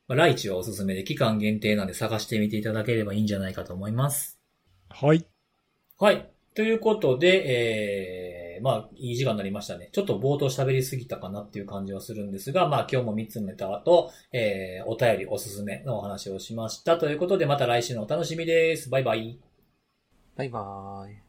まあライチはおすすめで期間限定なんで探してみていただければいいんじゃないかと思います。はい。はい。ということで、まあ、いい時間になりましたね。ちょっと冒頭喋りすぎたかなっていう感じはするんですが、まあ今日も3つのネタと、えー、お便りおすすめのお話をしました。ということで、また来週のお楽しみです。バイバイ。バイバーイ。